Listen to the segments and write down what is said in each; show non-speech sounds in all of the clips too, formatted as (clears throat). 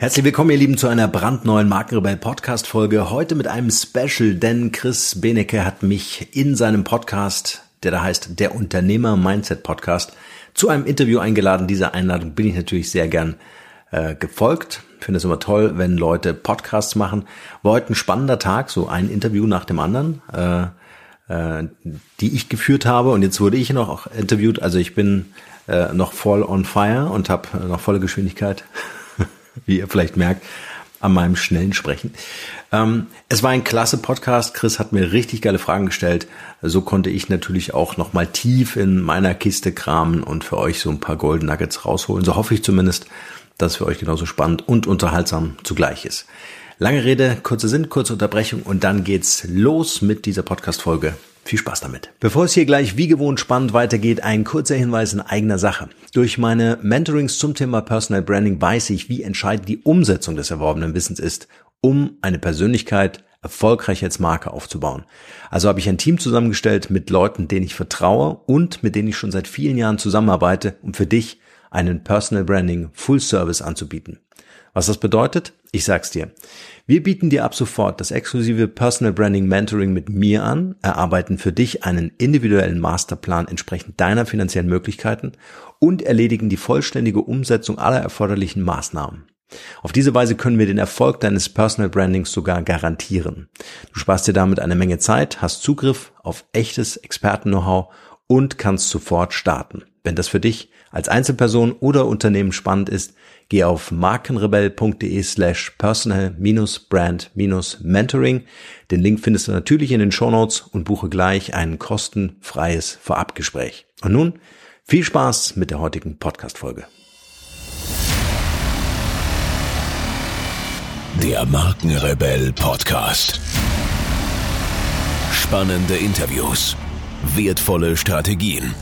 Herzlich willkommen, ihr Lieben, zu einer brandneuen Markenrebell Podcast Folge. Heute mit einem Special, denn Chris Benecke hat mich in seinem Podcast, der da heißt der Unternehmer Mindset Podcast, zu einem Interview eingeladen. Dieser Einladung bin ich natürlich sehr gern äh, gefolgt. Finde es immer toll, wenn Leute Podcasts machen. War heute ein spannender Tag, so ein Interview nach dem anderen, äh, äh, die ich geführt habe. Und jetzt wurde ich noch interviewt. Also ich bin äh, noch voll on fire und habe noch volle Geschwindigkeit wie ihr vielleicht merkt, an meinem schnellen Sprechen. Ähm, es war ein klasse Podcast. Chris hat mir richtig geile Fragen gestellt. So konnte ich natürlich auch nochmal tief in meiner Kiste kramen und für euch so ein paar Golden Nuggets rausholen. So hoffe ich zumindest, dass für euch genauso spannend und unterhaltsam zugleich ist. Lange Rede, kurzer Sinn, kurze Unterbrechung und dann geht's los mit dieser Podcast-Folge. Viel Spaß damit. Bevor es hier gleich wie gewohnt spannend weitergeht, ein kurzer Hinweis in eigener Sache. Durch meine Mentorings zum Thema Personal Branding weiß ich, wie entscheidend die Umsetzung des erworbenen Wissens ist, um eine Persönlichkeit erfolgreich als Marke aufzubauen. Also habe ich ein Team zusammengestellt mit Leuten, denen ich vertraue und mit denen ich schon seit vielen Jahren zusammenarbeite, um für dich einen Personal Branding Full Service anzubieten. Was das bedeutet? Ich sag's dir. Wir bieten dir ab sofort das exklusive Personal Branding Mentoring mit mir an, erarbeiten für dich einen individuellen Masterplan entsprechend deiner finanziellen Möglichkeiten und erledigen die vollständige Umsetzung aller erforderlichen Maßnahmen. Auf diese Weise können wir den Erfolg deines Personal Brandings sogar garantieren. Du sparst dir damit eine Menge Zeit, hast Zugriff auf echtes Experten-Know-how und kannst sofort starten. Wenn das für dich als Einzelperson oder Unternehmen spannend ist, Geh auf markenrebell.de slash personal-brand-mentoring. Den Link findest du natürlich in den Shownotes und buche gleich ein kostenfreies Vorabgespräch. Und nun viel Spaß mit der heutigen Podcast-Folge. Der Markenrebell Podcast. Spannende Interviews, wertvolle Strategien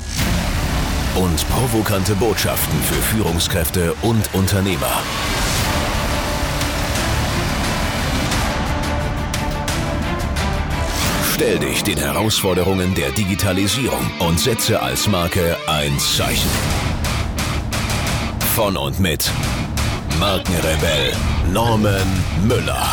und provokante Botschaften für Führungskräfte und Unternehmer. Stell dich den Herausforderungen der Digitalisierung und setze als Marke ein Zeichen. Von und mit Markenrebell Norman Müller.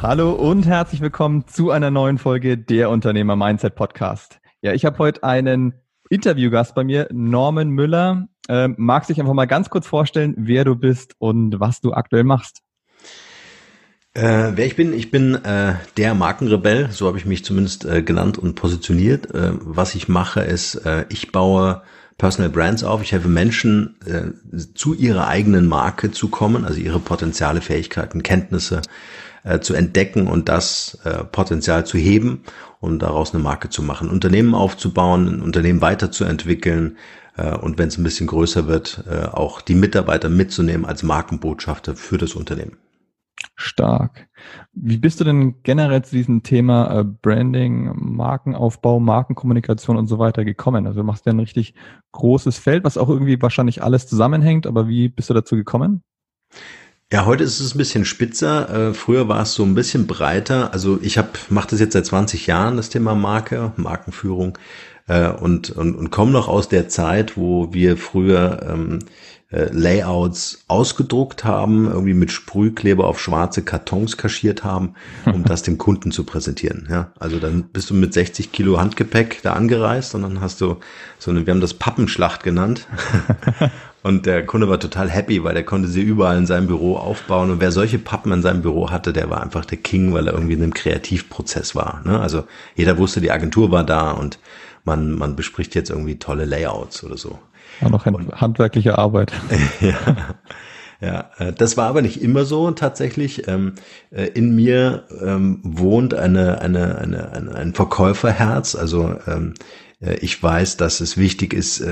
Hallo und herzlich willkommen zu einer neuen Folge der Unternehmer Mindset Podcast. Ja, ich habe heute einen Interviewgast bei mir, Norman Müller. Ähm, magst dich einfach mal ganz kurz vorstellen, wer du bist und was du aktuell machst? Äh, wer ich bin? Ich bin äh, der Markenrebell, so habe ich mich zumindest äh, genannt und positioniert. Äh, was ich mache, ist, äh, ich baue Personal Brands auf. Ich helfe Menschen äh, zu ihrer eigenen Marke zu kommen, also ihre Potenziale, Fähigkeiten, Kenntnisse äh, zu entdecken und das äh, Potenzial zu heben und daraus eine Marke zu machen, Unternehmen aufzubauen, ein Unternehmen weiterzuentwickeln äh, und wenn es ein bisschen größer wird, auch die Mitarbeiter mitzunehmen als Markenbotschafter für das Unternehmen. Stark. Wie bist du denn generell zu diesem Thema Branding, Markenaufbau, Markenkommunikation und so weiter gekommen? Also du machst ja ein richtig großes Feld, was auch irgendwie wahrscheinlich alles zusammenhängt, aber wie bist du dazu gekommen? Ja, heute ist es ein bisschen spitzer. Äh, früher war es so ein bisschen breiter. Also ich habe mache das jetzt seit 20 Jahren, das Thema Marke, Markenführung äh, und, und, und komme noch aus der Zeit, wo wir früher ähm, äh, Layouts ausgedruckt haben, irgendwie mit Sprühkleber auf schwarze Kartons kaschiert haben, um (laughs) das dem Kunden zu präsentieren. Ja, also dann bist du mit 60 Kilo Handgepäck da angereist und dann hast du so eine, wir haben das Pappenschlacht genannt. (laughs) Und der Kunde war total happy, weil er konnte sie überall in seinem Büro aufbauen. Und wer solche Pappen in seinem Büro hatte, der war einfach der King, weil er irgendwie in einem Kreativprozess war. Ne? Also jeder wusste, die Agentur war da und man, man bespricht jetzt irgendwie tolle Layouts oder so. Ja, noch und, handwerkliche Arbeit. (laughs) (laughs) ja. Ja, äh, das war aber nicht immer so tatsächlich. Ähm, äh, in mir ähm, wohnt eine, eine, eine, ein Verkäuferherz. Also ähm, äh, ich weiß, dass es wichtig ist,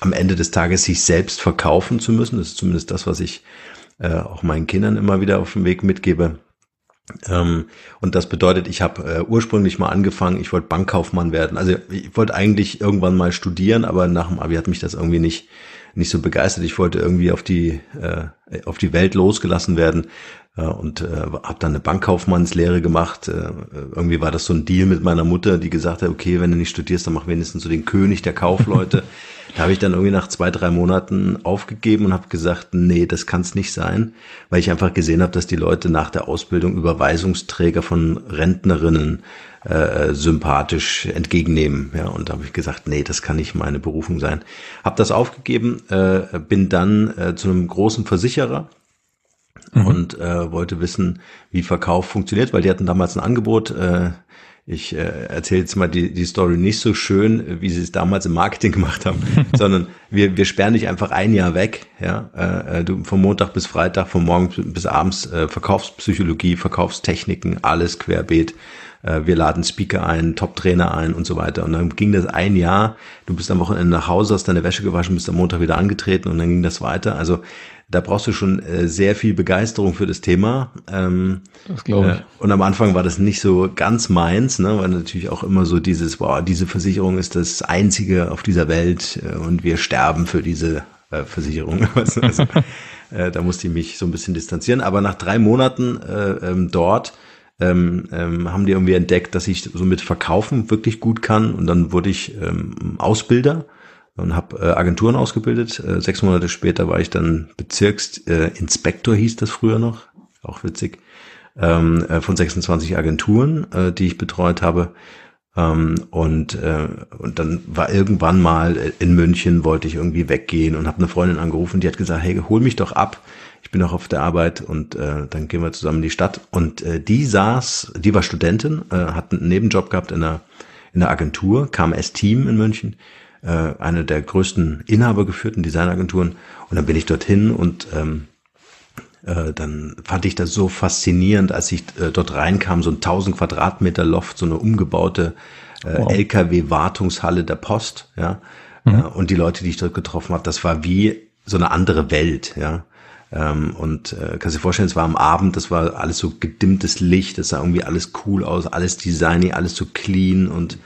am Ende des Tages sich selbst verkaufen zu müssen. Das ist zumindest das, was ich auch meinen Kindern immer wieder auf dem Weg mitgebe. und das bedeutet, ich habe ursprünglich mal angefangen, ich wollte Bankkaufmann werden. Also ich wollte eigentlich irgendwann mal studieren, aber nach dem Abi hat mich das irgendwie nicht nicht so begeistert. Ich wollte irgendwie auf die äh, auf die Welt losgelassen werden äh, und äh, habe dann eine Bankkaufmannslehre gemacht. Äh, irgendwie war das so ein Deal mit meiner Mutter, die gesagt hat, okay, wenn du nicht studierst, dann mach wenigstens so den König der Kaufleute. (laughs) Da habe ich dann irgendwie nach zwei, drei Monaten aufgegeben und habe gesagt, nee, das kann es nicht sein, weil ich einfach gesehen habe, dass die Leute nach der Ausbildung Überweisungsträger von Rentnerinnen äh, sympathisch entgegennehmen. Ja, und da habe ich gesagt, nee, das kann nicht meine Berufung sein. Habe das aufgegeben, äh, bin dann äh, zu einem großen Versicherer mhm. und äh, wollte wissen, wie Verkauf funktioniert, weil die hatten damals ein Angebot. Äh, ich äh, erzähle jetzt mal die, die Story nicht so schön, wie sie es damals im Marketing (laughs) gemacht haben, sondern wir, wir sperren dich einfach ein Jahr weg, ja, äh, äh, du vom Montag bis Freitag, von morgens bis abends äh, Verkaufspsychologie, Verkaufstechniken, alles querbeet. Äh, wir laden Speaker ein, Top-Trainer ein und so weiter. Und dann ging das ein Jahr. Du bist am Wochenende nach Hause, hast deine Wäsche gewaschen, bist am Montag wieder angetreten und dann ging das weiter. Also da brauchst du schon äh, sehr viel Begeisterung für das Thema. Ähm, das glaube ich. Äh, und am Anfang war das nicht so ganz meins, ne, weil natürlich auch immer so dieses, wow, diese Versicherung ist das einzige auf dieser Welt äh, und wir sterben für diese äh, Versicherung. (laughs) also, äh, da musste ich mich so ein bisschen distanzieren. Aber nach drei Monaten äh, ähm, dort ähm, ähm, haben die irgendwie entdeckt, dass ich so mit Verkaufen wirklich gut kann. Und dann wurde ich ähm, Ausbilder und habe äh, Agenturen ausgebildet. Äh, sechs Monate später war ich dann Bezirksinspektor, äh, hieß das früher noch, auch witzig, ähm, äh, von 26 Agenturen, äh, die ich betreut habe. Ähm, und, äh, und dann war irgendwann mal in München, wollte ich irgendwie weggehen und habe eine Freundin angerufen, die hat gesagt, hey, hol mich doch ab. Ich bin noch auf der Arbeit und äh, dann gehen wir zusammen in die Stadt. Und äh, die saß, die war Studentin, äh, hat einen Nebenjob gehabt in einer, in einer Agentur, KMS-Team in München äh, eine der größten inhabergeführten Designagenturen. Und dann bin ich dorthin und ähm, äh, dann fand ich das so faszinierend, als ich äh, dort reinkam, so ein 1000 Quadratmeter Loft, so eine umgebaute äh, wow. LKW-Wartungshalle der Post, ja. Mhm. Äh, und die Leute, die ich dort getroffen habe, das war wie so eine andere Welt, ja. Ähm, und äh, kannst dir vorstellen, es war am Abend, das war alles so gedimmtes Licht, das sah irgendwie alles cool aus, alles designy, alles so clean und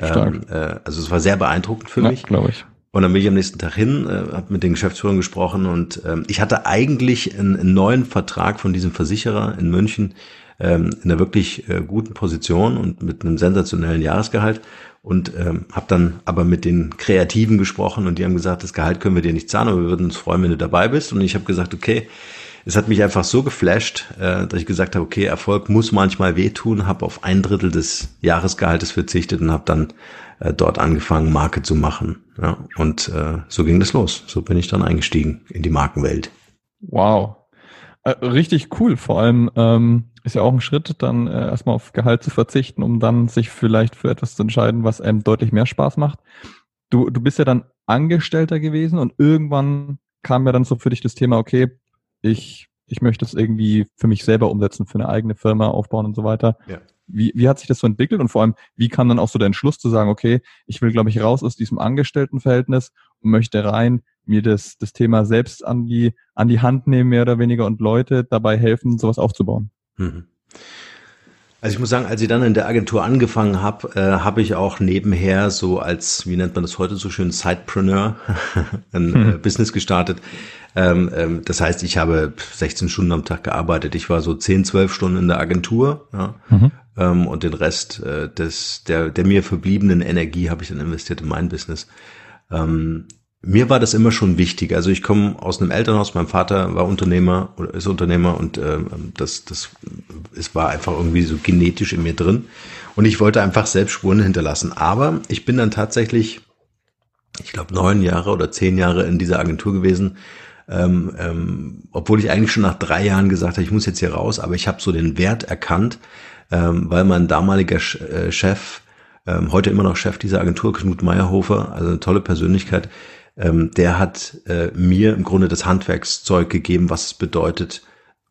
ähm, äh, also es war sehr beeindruckend für ja, mich. glaube ich. Und dann bin ich am nächsten Tag hin, äh, habe mit den Geschäftsführern gesprochen und ähm, ich hatte eigentlich einen, einen, neuen Vertrag von diesem Versicherer in München ähm, in einer wirklich äh, guten Position und mit einem sensationellen Jahresgehalt und ähm, habe dann aber mit den Kreativen gesprochen und die haben gesagt, das Gehalt können wir dir nicht zahlen, aber wir würden uns freuen, wenn du dabei bist. Und ich habe gesagt, okay, es hat mich einfach so geflasht, äh, dass ich gesagt habe, okay, Erfolg muss manchmal wehtun, habe auf ein Drittel des Jahresgehaltes verzichtet und habe dann äh, dort angefangen, Marke zu machen. Ja, und äh, so ging das los. So bin ich dann eingestiegen in die Markenwelt. Wow. Äh, richtig cool. Vor allem ähm, ist ja auch ein Schritt, dann äh, erstmal auf Gehalt zu verzichten, um dann sich vielleicht für etwas zu entscheiden, was einem deutlich mehr Spaß macht. Du, du bist ja dann Angestellter gewesen und irgendwann kam ja dann so für dich das Thema, okay, ich, ich möchte es irgendwie für mich selber umsetzen, für eine eigene Firma aufbauen und so weiter. Ja. Wie, wie hat sich das so entwickelt und vor allem, wie kam dann auch so der Entschluss zu sagen, okay, ich will, glaube ich, raus aus diesem Angestelltenverhältnis und möchte rein mir das, das Thema selbst an die, an die Hand nehmen, mehr oder weniger, und Leute dabei helfen, sowas aufzubauen? Mhm. Also ich muss sagen, als ich dann in der Agentur angefangen habe, äh, habe ich auch nebenher so als, wie nennt man das heute so schön, Sidepreneur, (laughs) ein hm. äh, Business gestartet. Ähm, ähm, das heißt, ich habe 16 Stunden am Tag gearbeitet. Ich war so 10, 12 Stunden in der Agentur ja, mhm. ähm, und den Rest äh, des, der, der mir verbliebenen Energie habe ich dann investiert in mein Business. Ähm, mir war das immer schon wichtig. Also ich komme aus einem Elternhaus, mein Vater war Unternehmer oder ist Unternehmer und äh, das, das es war einfach irgendwie so genetisch in mir drin. Und ich wollte einfach selbst Spuren hinterlassen. Aber ich bin dann tatsächlich, ich glaube, neun Jahre oder zehn Jahre in dieser Agentur gewesen, ähm, ähm, obwohl ich eigentlich schon nach drei Jahren gesagt habe, ich muss jetzt hier raus, aber ich habe so den Wert erkannt, ähm, weil mein damaliger äh, Chef, ähm, heute immer noch Chef dieser Agentur, Knut Meyerhofer, also eine tolle Persönlichkeit, ähm, der hat äh, mir im Grunde das Handwerkszeug gegeben, was es bedeutet,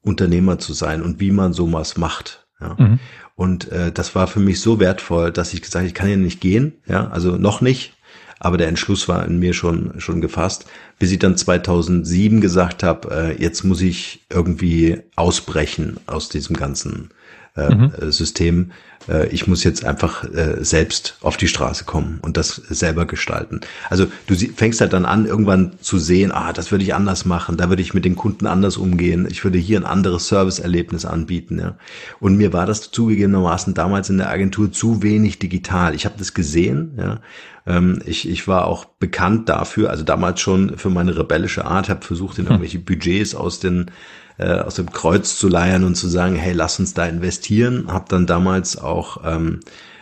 Unternehmer zu sein und wie man sowas macht. Ja. Mhm. Und äh, das war für mich so wertvoll, dass ich gesagt habe, ich kann hier nicht gehen, ja, also noch nicht, aber der Entschluss war in mir schon schon gefasst, bis ich dann 2007 gesagt habe, äh, jetzt muss ich irgendwie ausbrechen aus diesem ganzen äh, mhm. System äh, ich muss jetzt einfach äh, selbst auf die Straße kommen und das selber gestalten. Also du fängst halt dann an, irgendwann zu sehen, ah, das würde ich anders machen, da würde ich mit den Kunden anders umgehen, ich würde hier ein anderes Serviceerlebnis anbieten. Ja. Und mir war das zugegebenermaßen damals in der Agentur zu wenig digital. Ich habe das gesehen, ja, Ähm, ich, ich war auch bekannt dafür, also damals schon für meine rebellische Art, habe versucht, in hm. irgendwelche Budgets aus den äh, aus dem Kreuz zu leiern und zu sagen, hey, lass uns da investieren. Habe dann damals auch ähm,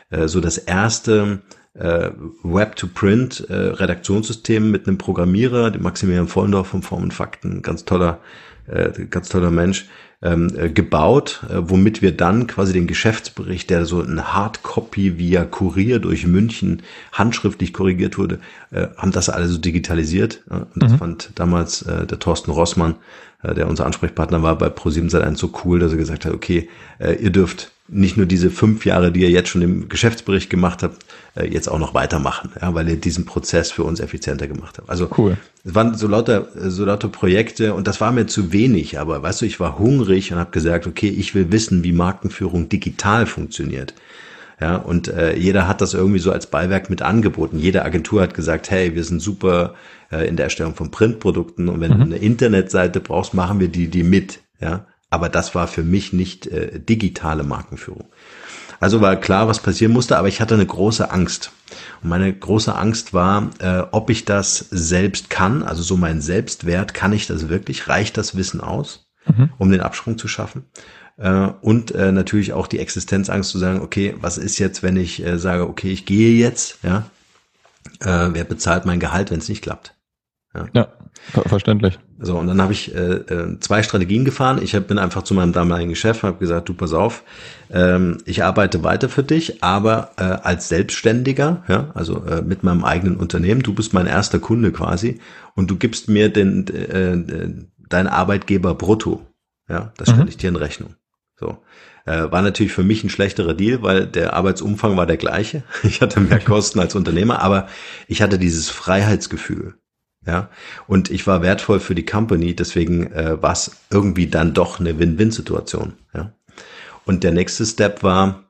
äh, so das erste äh, Web-to-Print äh, Redaktionssystem mit einem Programmierer, dem Maximilian Vollendorf vom Formen Fakten, ganz toller, äh, ganz toller Mensch, ähm, äh, gebaut, äh, womit wir dann quasi den Geschäftsbericht, der so ein Hardcopy via Kurier durch München handschriftlich korrigiert wurde, äh, haben das alles so digitalisiert. Und das mhm. fand damals äh, der Thorsten Rossmann, der unser Ansprechpartner war bei Pro7 Sat1 so cool, dass er gesagt hat, okay, äh, ihr dürft nicht nur diese fünf Jahre, die ihr jetzt schon im Geschäftsbericht gemacht habt, äh, jetzt auch noch weitermachen, ja, weil ihr diesen Prozess für uns effizienter gemacht habt. Also cool. es waren so lauter, so lauter Projekte und das war mir zu wenig, aber weißt du, ich war hungrig und habe gesagt, okay, ich will wissen, wie Markenführung digital funktioniert. Ja, und äh, jeder hat das irgendwie so als Beiwerk mit angeboten. Jede Agentur hat gesagt, hey, wir sind super äh, in der Erstellung von Printprodukten und wenn mhm. du eine Internetseite brauchst, machen wir die die mit. Ja, aber das war für mich nicht äh, digitale Markenführung. Also war klar, was passieren musste, aber ich hatte eine große Angst. Und meine große Angst war, äh, ob ich das selbst kann, also so mein Selbstwert, kann ich das wirklich? Reicht das Wissen aus, mhm. um den Absprung zu schaffen? Äh, und äh, natürlich auch die Existenzangst zu sagen, okay, was ist jetzt, wenn ich äh, sage, okay, ich gehe jetzt, ja, äh, wer bezahlt mein Gehalt, wenn es nicht klappt? Ja, ja verständlich. So, und dann habe ich äh, äh, zwei Strategien gefahren. Ich hab, bin einfach zu meinem damaligen Chef und habe gesagt, du pass auf, ähm, ich arbeite weiter für dich, aber äh, als Selbstständiger, ja, also äh, mit meinem eigenen Unternehmen. Du bist mein erster Kunde quasi und du gibst mir den äh, äh dein Arbeitgeber brutto. Ja, das stelle mhm. ich dir in Rechnung. So. Äh, war natürlich für mich ein schlechterer Deal, weil der Arbeitsumfang war der gleiche. (laughs) Ich hatte mehr (laughs) Kosten als Unternehmer, aber ich hatte dieses Freiheitsgefühl. Ja, und ich war wertvoll für die Company, deswegen äh, war es irgendwie dann doch eine Win-Win-Situation. Ja, und der nächste Step war,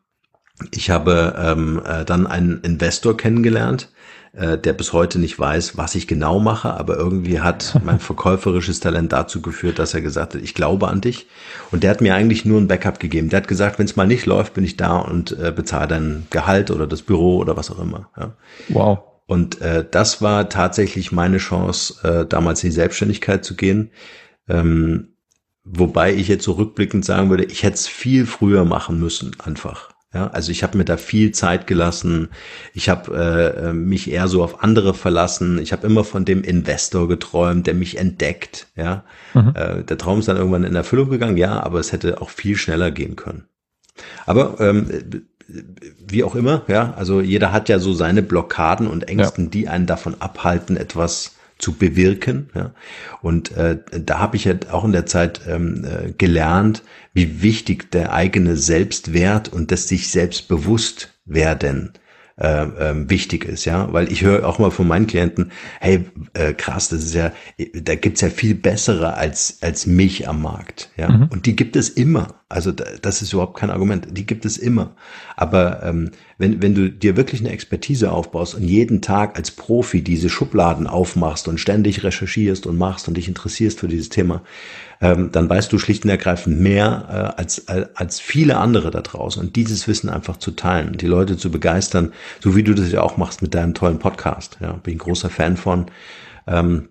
ich habe ähm, äh, dann einen Investor kennengelernt, äh, der bis heute nicht weiß, was ich genau mache, aber irgendwie hat (laughs) mein verkäuferisches Talent dazu geführt, dass er gesagt hat, ich glaube an dich. Und der hat mir eigentlich nur ein Backup gegeben. Der hat gesagt, wenn es mal nicht läuft, bin ich da und äh, bezahle dein Gehalt oder das Büro oder was auch immer. Ja. Wow. Und äh, das war tatsächlich meine Chance, äh, damals in die Selbstständigkeit zu gehen. Ähm, wobei ich jetzt so rückblickend sagen würde, ich hätte es viel früher machen müssen, einfach. Ja, also ich habe mir da viel Zeit gelassen. Ich habe äh, mich eher so auf andere verlassen. Ich habe immer von dem Investor geträumt, der mich entdeckt. Ja, mhm. äh, der Traum ist dann irgendwann in Erfüllung gegangen. Ja, aber es hätte auch viel schneller gehen können. Aber ähm, wie auch immer, ja, also jeder hat ja so seine Blockaden und Ängsten, ja. die einen davon abhalten, etwas zu bewirken. Ja. Und äh, da habe ich ja auch in der Zeit ähm, äh, gelernt, wie wichtig der eigene Selbstwert und das sich selbst bewusst werden äh, äh, wichtig ist, ja, weil ich höre auch mal von meinen Klienten, hey, äh, krass, das ist ja, da gibt's ja viel bessere als als mich am Markt, ja, mhm. und die gibt es immer, also das ist überhaupt kein Argument, die gibt es immer, aber ähm, wenn wenn du dir wirklich eine Expertise aufbaust und jeden Tag als Profi diese Schubladen aufmachst und ständig recherchierst und machst und dich interessierst für dieses Thema, ähm, dann weißt du schlicht und ergreifend mehr äh, als, äh, als viele andere da draußen. Und dieses Wissen einfach zu teilen, die Leute zu begeistern, so wie du das ja auch machst mit deinem tollen Podcast. Ja, bin ein großer Fan von. Ähm,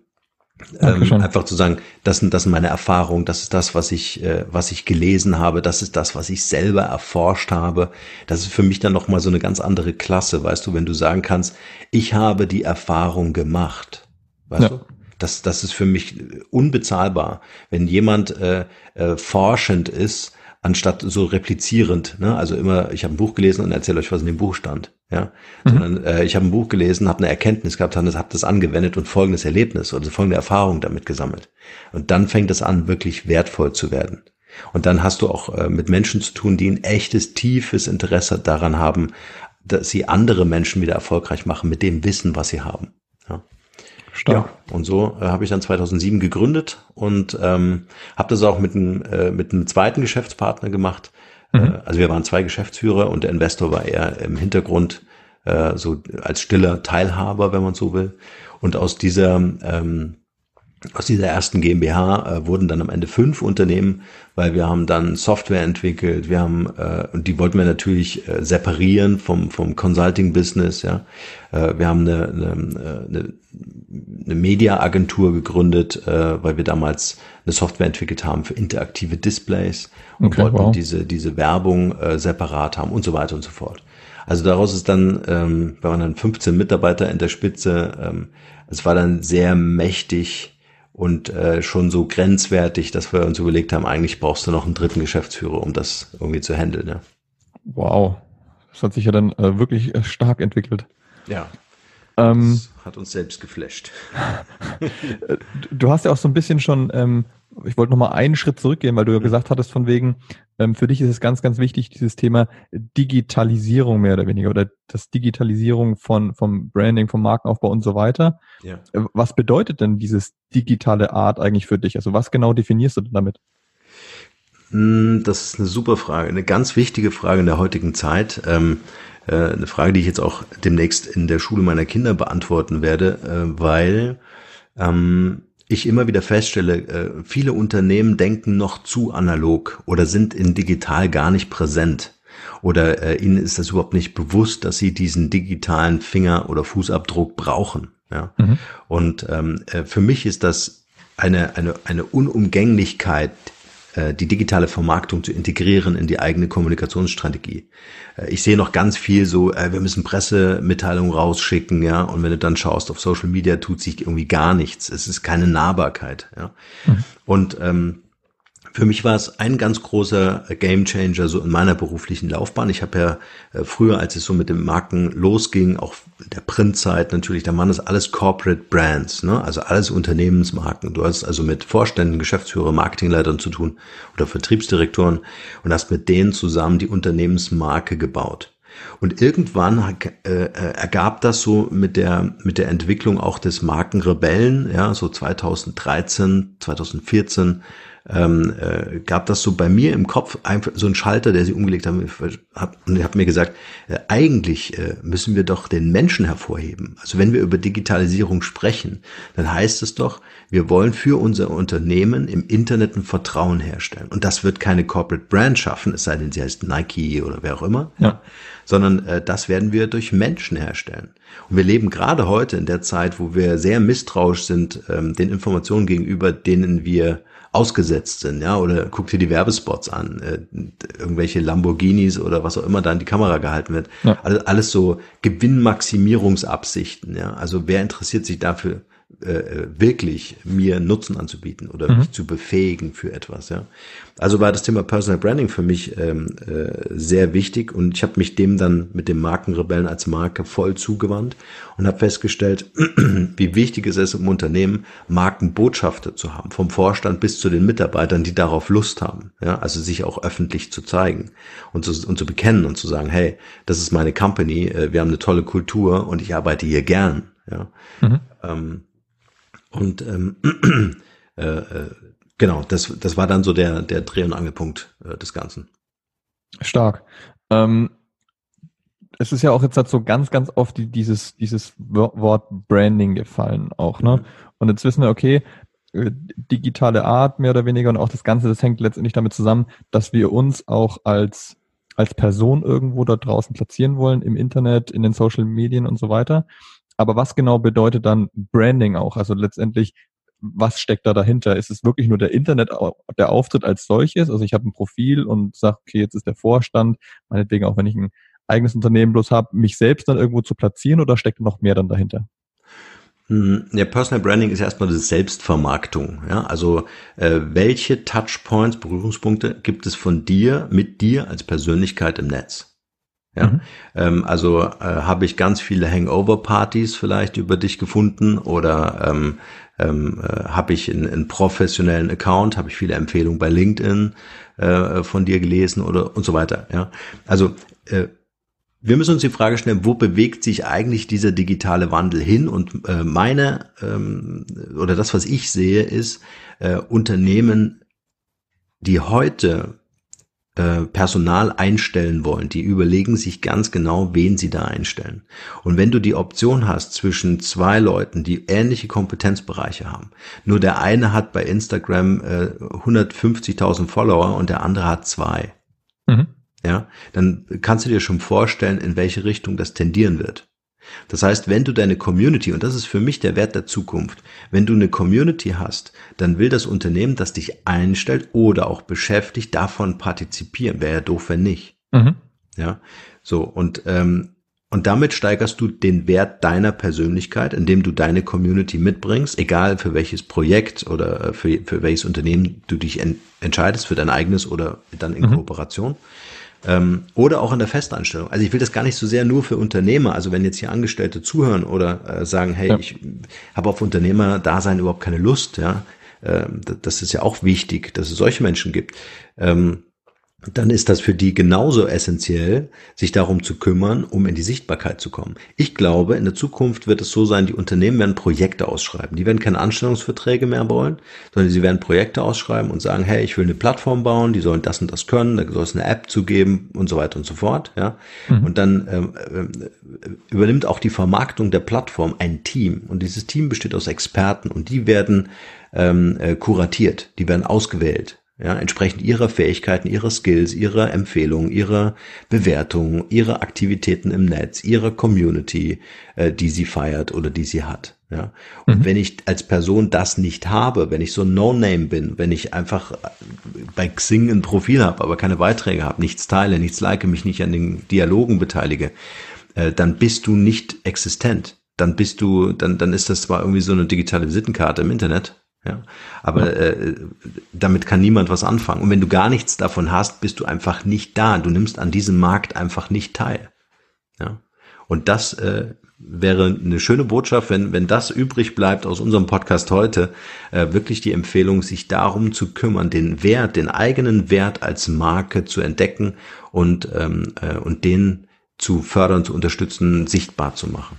ähm, einfach zu sagen, das sind, das sind meine Erfahrungen, das ist das, was ich, äh, was ich gelesen habe, das ist das, was ich selber erforscht habe. Das ist für mich dann nochmal so eine ganz andere Klasse, weißt du, wenn du sagen kannst, ich habe die Erfahrung gemacht. Weißt ja. du? Das, das ist für mich unbezahlbar, wenn jemand äh, äh, forschend ist, anstatt so replizierend. Ne? Also immer, ich habe ein Buch gelesen und erzähle euch, was in dem Buch stand. Ja, mhm. sondern äh, ich habe ein Buch gelesen, habe eine Erkenntnis gehabt, habe das, angewendet und folgendes Erlebnis oder folgende Erfahrung damit gesammelt. Und dann fängt es an, wirklich wertvoll zu werden. Und dann hast du auch äh, mit Menschen zu tun, die ein echtes, tiefes Interesse daran haben, dass sie andere Menschen wieder erfolgreich machen mit dem Wissen, was sie haben. Ja. Stark. Ja, und so äh, habe ich dann 2007 gegründet und ähm, habe das auch mit einem, äh, mit einem zweiten Geschäftspartner gemacht. Mhm. Äh, also wir waren zwei Geschäftsführer und der Investor war eher im Hintergrund äh, so als stiller Teilhaber, wenn man so will. Und aus dieser ähm, aus dieser ersten GmbH äh, wurden dann am Ende fünf Unternehmen, weil wir haben dann Software entwickelt, wir haben äh, und die wollten wir natürlich äh, separieren vom vom Consulting Business, ja. Äh, wir haben eine, eine, eine, eine Media-Agentur gegründet, äh, weil wir damals eine Software entwickelt haben für interaktive Displays und okay, wollten wow. diese diese Werbung äh, separat haben und so weiter und so fort. Also daraus ist dann, ähm, wir waren dann 15 Mitarbeiter in der Spitze, ähm, es war dann sehr mächtig und äh, schon so grenzwertig, dass wir uns überlegt haben, eigentlich brauchst du noch einen dritten Geschäftsführer, um das irgendwie zu handeln. Ja. Wow, das hat sich ja dann äh, wirklich äh, stark entwickelt. Ja. Ähm, das hat uns selbst geflasht. (laughs) du hast ja auch so ein bisschen schon ähm, ich wollte noch mal einen Schritt zurückgehen, weil du ja mhm. gesagt hattest von wegen, ähm, für dich ist es ganz, ganz wichtig, dieses Thema Digitalisierung mehr oder weniger oder das Digitalisierung von, vom Branding, vom Markenaufbau und so weiter. Ja. Äh, was bedeutet denn dieses digitale Art eigentlich für dich? Also was genau definierst du denn damit? Hm, das ist eine super Frage, eine ganz wichtige Frage in der heutigen Zeit. Ähm, äh, eine Frage, die ich jetzt auch demnächst in der Schule meiner Kinder beantworten werde, äh, weil ähm, ich immer wieder feststelle, äh, viele Unternehmen denken noch zu analog oder sind in digital gar nicht präsent. Oder äh, ihnen ist das überhaupt nicht bewusst, dass sie diesen digitalen Finger- oder Fußabdruck brauchen. Ja? Mhm. Und ähm, äh, für mich ist das eine, eine, eine Unumgänglichkeit die digitale Vermarktung zu integrieren in die eigene Kommunikationsstrategie. Äh, ich sehe noch ganz viel so, äh, wir müssen Pressemitteilungen rausschicken, ja, und wenn du dann schaust auf Social Media, tut sich irgendwie gar nichts. Es ist keine Nahbarkeit, ja. Mhm. Und ähm, für mich war es ein ganz großer Gamechanger so in meiner beruflichen Laufbahn. Ich habe ja äh, früher, als es so mit dem Marken losging, auch der Printzeit natürlich, da waren das alles Corporate Brands, ne? also alles Unternehmensmarken. Du hast also mit Vorständen, Geschäftsführer, Marketingleitern zu tun oder Vertriebsdirektoren und hast mit denen zusammen die Unternehmensmarke gebaut. Und irgendwann äh, äh, ergab das so mit der, mit der Entwicklung auch des Markenrebellen, ja, so 2013, 2014, ähm, äh, gab das so bei mir im Kopf einfach so ein Schalter, der sie umgelegt hat, und ich habe mir gesagt, äh, eigentlich äh, müssen wir doch den Menschen hervorheben. Also wenn wir über Digitalisierung sprechen, dann heißt es doch, wir wollen für unser Unternehmen im Internet ein Vertrauen herstellen. Und das wird keine Corporate Brand schaffen, es sei denn, sie heißt Nike oder wer auch immer, ja. sondern äh, das werden wir durch Menschen herstellen. Und wir leben gerade heute in der Zeit, wo wir sehr misstrauisch sind ähm, den Informationen gegenüber, denen wir ausgesetzt sind, ja, oder guck dir die Werbespots an, äh, irgendwelche Lamborghinis oder was auch immer da in die Kamera gehalten wird. Ja. Alles, alles so Gewinnmaximierungsabsichten, ja. Also wer interessiert sich dafür äh, wirklich mir Nutzen anzubieten oder mhm. mich zu befähigen für etwas. Ja, also war das Thema Personal Branding für mich ähm, äh, sehr wichtig und ich habe mich dem dann mit dem Markenrebellen als Marke voll zugewandt und habe festgestellt, (clears throat) wie wichtig es ist im Unternehmen Markenbotschafter zu haben, vom Vorstand bis zu den Mitarbeitern, die darauf Lust haben. Ja, also sich auch öffentlich zu zeigen und zu, und zu bekennen und zu sagen, hey, das ist meine Company, äh, wir haben eine tolle Kultur und ich arbeite hier gern. Ja. Mhm. Ähm, und ähm, (clears throat) äh, äh, genau, das, das war dann so der, der Dreh- und Angelpunkt äh, des Ganzen. Stark. Ähm, es ist ja auch jetzt halt so ganz, ganz oft dieses, dieses Wort Branding gefallen auch, ne? Mhm. Und jetzt wissen wir, okay, äh, digitale Art mehr oder weniger und auch das Ganze, das hängt letztendlich damit zusammen, dass wir uns auch als, als Person irgendwo da draußen platzieren wollen, im Internet, in den Social Medien und so weiter. Aber was genau bedeutet dann Branding auch? Also letztendlich, was steckt da dahinter? Ist es wirklich nur der Internet, der Auftritt als solches? Also ich habe ein Profil und sage, okay, jetzt ist der Vorstand, meinetwegen auch wenn ich ein eigenes Unternehmen bloß habe, mich selbst dann irgendwo zu platzieren oder steckt noch mehr dann dahinter? Hm, ja, Personal Branding ist erstmal das Selbstvermarktung. Ja, also äh, welche Touchpoints, Berührungspunkte gibt es von dir mit dir als Persönlichkeit im Netz? Ja, mhm. ähm, also äh, habe ich ganz viele Hangover-Partys vielleicht über dich gefunden oder ähm, ähm, äh, habe ich einen, einen professionellen Account, habe ich viele Empfehlungen bei LinkedIn äh, von dir gelesen oder und so weiter. Ja, also äh, wir müssen uns die Frage stellen, wo bewegt sich eigentlich dieser digitale Wandel hin? Und äh, meine ähm, oder das, was ich sehe, ist äh, Unternehmen, die heute äh, Personal einstellen wollen, die überlegen sich ganz genau, wen sie da einstellen. Und wenn du die Option hast zwischen zwei Leuten, die ähnliche Kompetenzbereiche haben, nur der eine hat bei Instagram äh, 150.000 Follower und der andere hat zwei, mhm. ja, dann kannst du dir schon vorstellen, in welche Richtung das tendieren wird. Das heißt, wenn du deine Community, und das ist für mich der Wert der Zukunft, wenn du eine Community hast, dann will das Unternehmen, das dich einstellt oder auch beschäftigt, davon partizipieren. Wäre ja doof, wenn nicht. Mhm. Ja, so und ähm, und damit steigerst du den Wert deiner Persönlichkeit, indem du deine Community mitbringst, egal für welches Projekt oder für, für welches Unternehmen du dich en entscheidest, für dein eigenes oder dann in mhm. Kooperation. Ähm, oder auch in der Festanstellung. Also ich will das gar nicht so sehr nur für Unternehmer, also wenn jetzt hier Angestellte zuhören oder äh, sagen, hey, ja. ich habe auf Unternehmer-Dasein überhaupt keine Lust, ja, äh, das ist ja auch wichtig, dass es solche Menschen gibt. Ähm, dann ist das für die genauso essentiell, sich darum zu kümmern, um in die Sichtbarkeit zu kommen. Ich glaube, in der Zukunft wird es so sein, die Unternehmen werden Projekte ausschreiben. Die werden keine Anstellungsverträge mehr wollen, sondern sie werden Projekte ausschreiben und sagen, hey, ich will eine Plattform bauen, die sollen das und das können, da soll es eine App zugeben und so weiter und so fort. Ja? Mhm. Und dann ähm, äh, übernimmt auch die Vermarktung der Plattform ein Team. Und dieses Team besteht aus Experten und die werden ähm, äh, kuratiert, die werden ausgewählt ja, entsprechend ihrer Fähigkeiten, ihrer Skills, ihrer Empfehlungen, ihrer Bewertungen, ihrer Aktivitäten im Netz, ihrer Community, äh, die sie feiert oder die sie hat. Ja, und mhm. wenn ich als Person das nicht habe, wenn ich so No-Name bin, wenn ich einfach bei Xing ein Profil habe, aber keine Beiträge habe, nichts teile, nichts like, mich nicht an den Dialogen beteilige, äh, dann bist du nicht existent. Dann bist du, dann, dann ist das zwar irgendwie so eine digitale Visitenkarte im Internet, ja, aber äh, damit kann niemand was anfangen. Und wenn du gar nichts davon hast, bist du einfach nicht da. Du nimmst an diesem Markt einfach nicht teil. Ja, und das äh, wäre eine schöne Botschaft, wenn wenn das übrig bleibt aus unserem Podcast heute, äh, wirklich die Empfehlung, sich darum zu kümmern, den Wert, den eigenen Wert als Marke zu entdecken und ähm, äh, und den zu fördern, zu unterstützen, sichtbar zu machen.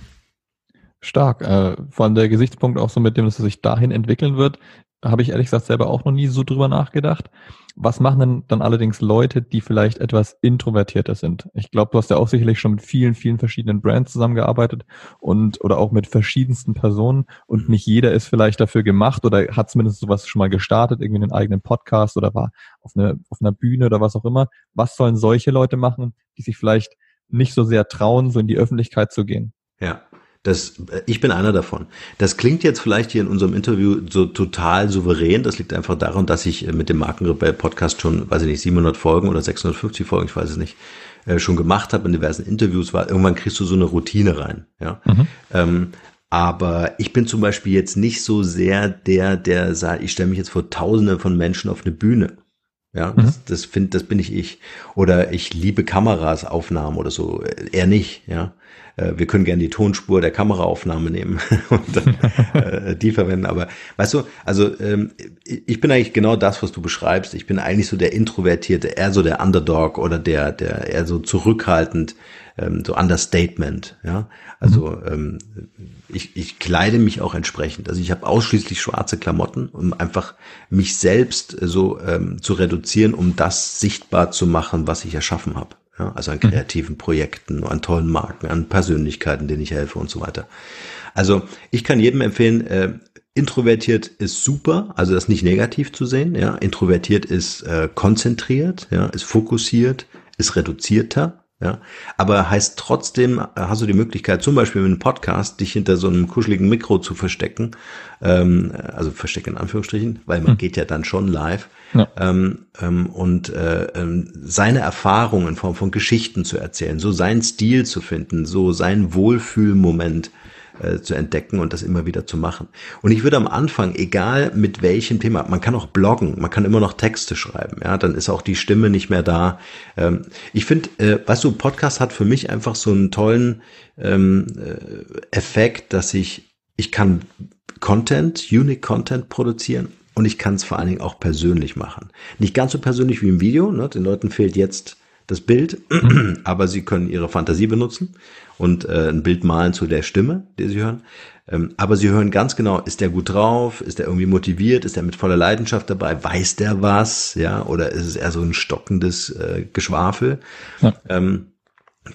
Stark. Äh, vor allem der Gesichtspunkt auch so mit dem, dass es sich dahin entwickeln wird, habe ich ehrlich gesagt selber auch noch nie so drüber nachgedacht. Was machen denn dann allerdings Leute, die vielleicht etwas introvertierter sind? Ich glaube, du hast ja auch sicherlich schon mit vielen, vielen verschiedenen Brands zusammengearbeitet und oder auch mit verschiedensten Personen und nicht jeder ist vielleicht dafür gemacht oder hat zumindest sowas schon mal gestartet, irgendwie einen eigenen Podcast oder war auf, eine, auf einer Bühne oder was auch immer. Was sollen solche Leute machen, die sich vielleicht nicht so sehr trauen, so in die Öffentlichkeit zu gehen? Ja, das, ich bin einer davon. Das klingt jetzt vielleicht hier in unserem Interview so total souverän. Das liegt einfach daran, dass ich äh, mit dem Markenrebell Podcast schon, weiß ich nicht, 700 Folgen oder 650 Folgen, ich weiß es nicht, äh, schon gemacht habe in diversen Interviews. War irgendwann kriegst du so eine Routine rein. Ja. Mhm. Ähm, aber ich bin zum Beispiel jetzt nicht so sehr der, der sagt, ich stelle mich jetzt vor Tausende von Menschen auf eine Bühne. Ja, mhm. das, das find, das bin ich ich. Oder ich liebe Kameras, Aufnahmen oder so. Eher nicht, ja. Äh, wir können gerne die Tonspur der Kameraaufnahme nehmen (laughs) und dann, (laughs) äh, die verwenden. Aber weißt du, also ähm, ich bin eigentlich genau das, was du beschreibst. Ich bin eigentlich so der Introvertierte, eher so der Underdog oder der, der eher so zurückhaltend, ähm, so Understatement. Ja, also mhm. ähm, ich, ich kleide mich auch entsprechend. Also ich habe ausschließlich schwarze Klamotten, um einfach mich selbst so ähm, zu reduzieren, um das sichtbar zu machen, was ich erschaffen habe. Ja, also an mhm. kreativen Projekten, an tollen Marken, an Persönlichkeiten, denen ich helfe und so weiter. Also ich kann jedem empfehlen, äh, introvertiert ist super, also das nicht negativ zu sehen. Ja, introvertiert ist äh, konzentriert, ja, ist fokussiert, ist reduzierter. Ja, aber heißt trotzdem, hast du die Möglichkeit, zum Beispiel mit einem Podcast, dich hinter so einem kuscheligen Mikro zu verstecken, ähm, also verstecken in Anführungsstrichen, weil man hm. geht ja dann schon live ja. ähm, ähm, und äh, ähm, seine Erfahrungen in Form von Geschichten zu erzählen, so seinen Stil zu finden, so seinen Wohlfühlmoment äh, zu entdecken und das immer wieder zu machen. Und ich würde am Anfang, egal mit welchem Thema, man kann auch bloggen, man kann immer noch Texte schreiben, ja, dann ist auch die Stimme nicht mehr da. Ähm, ich finde, äh, weißt du, Podcast hat für mich einfach so einen tollen ähm, äh, Effekt, dass ich, ich kann Content, Unique Content produzieren und ich kann es vor allen Dingen auch persönlich machen. Nicht ganz so persönlich wie im Video, ne? den Leuten fehlt jetzt das Bild, (clears throat) aber Sie können Ihre Fantasie benutzen und äh, ein Bild malen zu der Stimme, die Sie hören. Ähm, aber Sie hören ganz genau, ist der gut drauf, ist der irgendwie motiviert, ist er mit voller Leidenschaft dabei, weiß der was, ja, oder ist es eher so ein stockendes äh, Geschwafel? Ja. Ähm,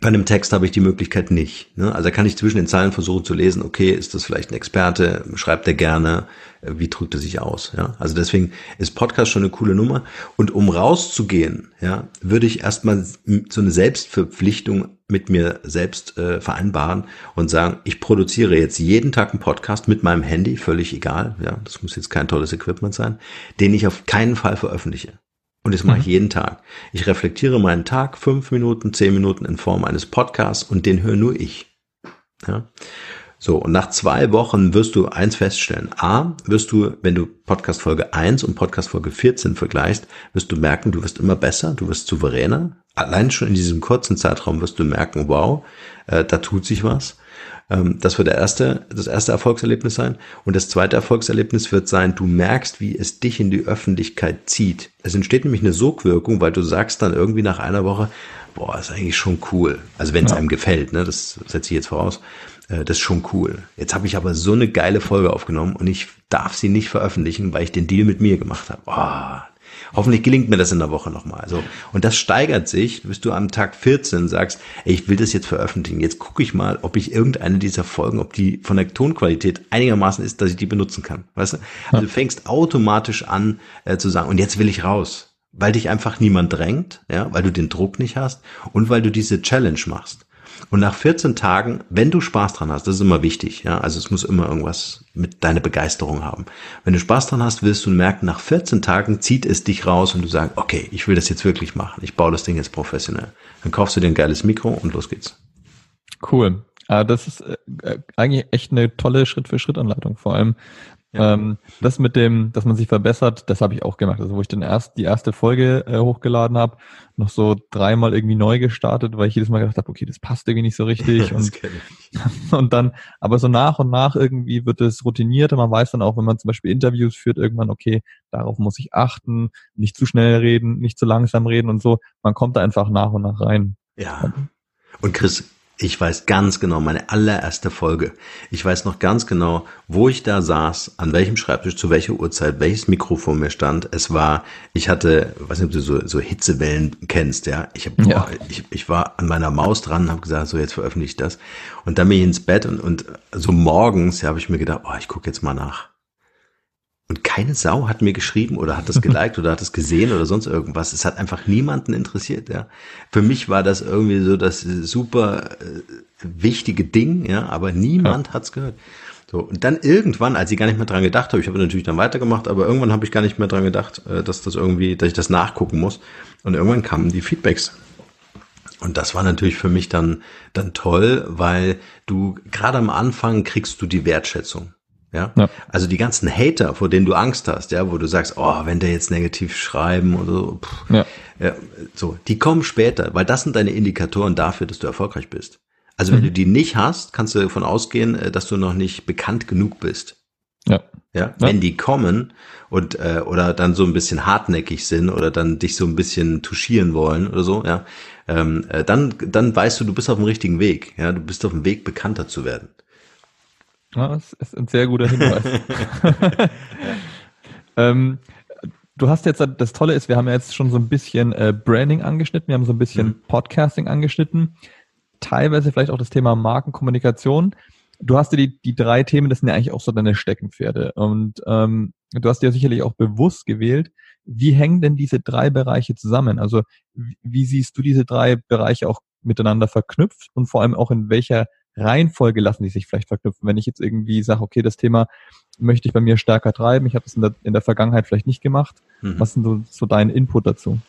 bei einem Text habe ich die Möglichkeit nicht. Ne? Also kann ich zwischen den Zeilen versuchen zu lesen, okay, ist das vielleicht ein Experte, schreibt er gerne, äh, wie drückt er sich aus? Ja? Also deswegen ist Podcast schon eine coole Nummer. Und um rauszugehen, ja, würde ich erstmal so eine Selbstverpflichtung mit mir selbst äh, vereinbaren und sagen, ich produziere jetzt jeden Tag einen Podcast mit meinem Handy, völlig egal, ja, das muss jetzt kein tolles Equipment sein, den ich auf keinen Fall veröffentliche. Und das mache ich mhm. jeden Tag. Ich reflektiere meinen Tag fünf Minuten, zehn Minuten in Form eines Podcasts und den höre nur ich. Ja. So, und nach zwei Wochen wirst du eins feststellen. A, wirst du, wenn du Podcast Folge 1 und Podcast Folge 14 vergleichst, wirst du merken, du wirst immer besser, du wirst souveräner. Allein schon in diesem kurzen Zeitraum wirst du merken, wow, äh, da tut sich was. Ähm, das wird der erste, das erste Erfolgserlebnis sein. Und das zweite Erfolgserlebnis wird sein, du merkst, wie es dich in die Öffentlichkeit zieht. Es entsteht nämlich eine Sogwirkung, weil du sagst dann irgendwie nach einer Woche, boah, ist eigentlich schon cool. Also wenn es ja. einem gefällt, ne, das setze ich jetzt voraus. Äh, das ist schon cool. Jetzt habe ich aber so eine geile Folge aufgenommen und ich darf sie nicht veröffentlichen, weil ich den Deal mit mir gemacht habe. Boah, Hoffentlich gelingt mir das in der Woche nochmal. Also, und das steigert sich, bis du am Tag 14 sagst, ey, ich will das jetzt veröffentlichen. Jetzt gucke ich mal, ob ich irgendeine dieser Folgen, ob die von der Tonqualität einigermaßen ist, dass ich die benutzen kann. Weißt du? Also du fängst automatisch an äh, zu sagen, und jetzt will ich raus. Weil dich einfach niemand drängt, ja, weil du den Druck nicht hast und weil du diese Challenge machst. Und nach 14 Tagen, wenn du Spaß dran hast, das ist immer wichtig, ja, also es muss immer irgendwas mit deiner Begeisterung haben. Wenn du Spaß dran hast, wirst du merken, nach 14 Tagen zieht es dich raus und du sagst, okay, ich will das jetzt wirklich machen. Ich baue das Ding jetzt professionell. Dann kaufst du dir ein geiles Mikro und los geht's. Cool. Ah, das ist äh, eigentlich echt eine tolle Schritt-für-Schritt-Anleitung. Vor allem, ja. Ähm, das mit dem, dass man sich verbessert, das habe ich auch gemacht. Also wo ich dann erst die erste Folge äh, hochgeladen habe, noch so dreimal irgendwie neu gestartet, weil ich jedes Mal gedacht habe, okay, das passt irgendwie nicht so richtig. (laughs) und, (laughs) und dann, aber so nach und nach irgendwie wird es routiniert und man weiß dann auch, wenn man zum Beispiel Interviews führt, irgendwann, okay, darauf muss ich achten, nicht zu schnell reden, nicht zu langsam reden und so. Man kommt da einfach nach und nach rein. Ja. Und Chris, ich weiß ganz genau, meine allererste Folge. Ich weiß noch ganz genau, wo ich da saß, an welchem Schreibtisch, zu welcher Uhrzeit, welches Mikro vor mir stand. Es war, ich hatte, weiß nicht, ob du so, so Hitzewellen kennst, ja. Ich, hab, ja. ich, ich war an meiner Maus dran und habe gesagt, so jetzt veröffentliche ich das. Und dann bin ich ins Bett und, und so morgens, ja, habe ich mir gedacht, oh, ich gucke jetzt mal nach. Und keine Sau hat mir geschrieben oder hat das (laughs) geliked oder hat es gesehen oder sonst irgendwas. Es hat einfach niemanden interessiert, ja. Für mich war das irgendwie so das super äh, wichtige Ding, ja, aber niemand ja. hat's gehört. So, und dann irgendwann, als ich gar nicht mehr dran gedacht habe, ich habe natürlich dann weitergemacht, aber irgendwann habe ich gar nicht mehr dran gedacht, äh, dass das irgendwie, dass ich das nachgucken muss. Und irgendwann kamen die Feedbacks. Und das war natürlich für mich dann, dann toll, weil du gerade am Anfang kriegst du die Wertschätzung. Ja? ja? Also die ganzen Hater, vor denen du Angst hast, ja, wo du sagst, oh, wenn der jetzt negativ schreiben oder so, pff, ja. ja. so, die kommen später, weil das sind deine Indikatoren dafür, dass du erfolgreich bist. Also wenn mhm. du die nicht hast, kannst du davon ausgehen, äh, dass du noch nicht bekannt genug bist. Ja. Ja, wenn die kommen und äh, oder dann so ein bisschen hartnäckig sind oder dann dich so ein bisschen touchieren wollen oder so, ja, ähm, äh, dann dann weißt du, du bist auf dem richtigen Weg. Ja, du bist auf dem Weg, bekannter zu werden. Ja, das ist ein sehr guter Hinweis. (laughs) ähm, du hast jetzt, das Tolle ist, wir haben jetzt schon so ein bisschen äh, Branding angeschnitten, wir haben so ein bisschen mhm. Podcasting angeschnitten, teilweise vielleicht auch das Thema Markenkommunikation. Du hast dir die, die drei Themen, das sind ja eigentlich auch so deine Steckenpferde. Und ähm, du hast dir sicherlich auch bewusst gewählt. Wie hängen denn diese drei Bereiche zusammen? Also wie, wie siehst du diese drei Bereiche auch miteinander verknüpft und vor allem auch in welcher Reihenfolge lassen die sich vielleicht verknüpfen. Wenn ich jetzt irgendwie sage, okay, das Thema möchte ich bei mir stärker treiben, ich habe das in der, in der Vergangenheit vielleicht nicht gemacht. Mhm. Was sind so, so dein Input dazu?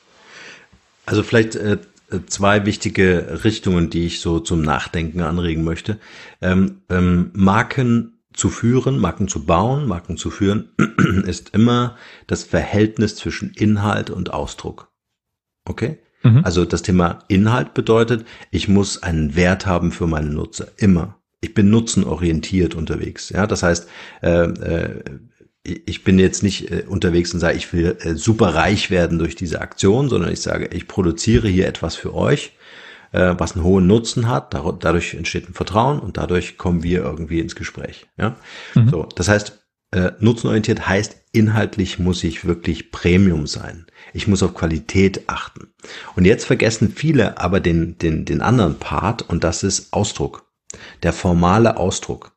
Also vielleicht äh, zwei wichtige Richtungen, die ich so zum Nachdenken anregen möchte. Ähm, ähm, Marken zu führen, Marken zu bauen, Marken zu führen, (clears throat) ist immer das Verhältnis zwischen Inhalt und Ausdruck. Okay? Mhm. Also das Thema Inhalt bedeutet, ich muss einen Wert haben für meine Nutzer. Immer. Ich bin nutzenorientiert unterwegs. Ja, das heißt, äh, äh, ich bin jetzt nicht äh, unterwegs und sage, ich will äh, super reich werden durch diese Aktion, sondern ich sage, ich produziere hier etwas für euch, äh, was einen hohen Nutzen hat. dadurch entsteht ein Vertrauen und dadurch kommen wir irgendwie ins Gespräch. Ja, mhm. so. Das heißt, äh, nutzenorientiert heißt inhaltlich muss ich wirklich Premium sein. Ich muss auf Qualität achten. Und jetzt vergessen viele aber den den den anderen Part und das ist Ausdruck, der formale Ausdruck.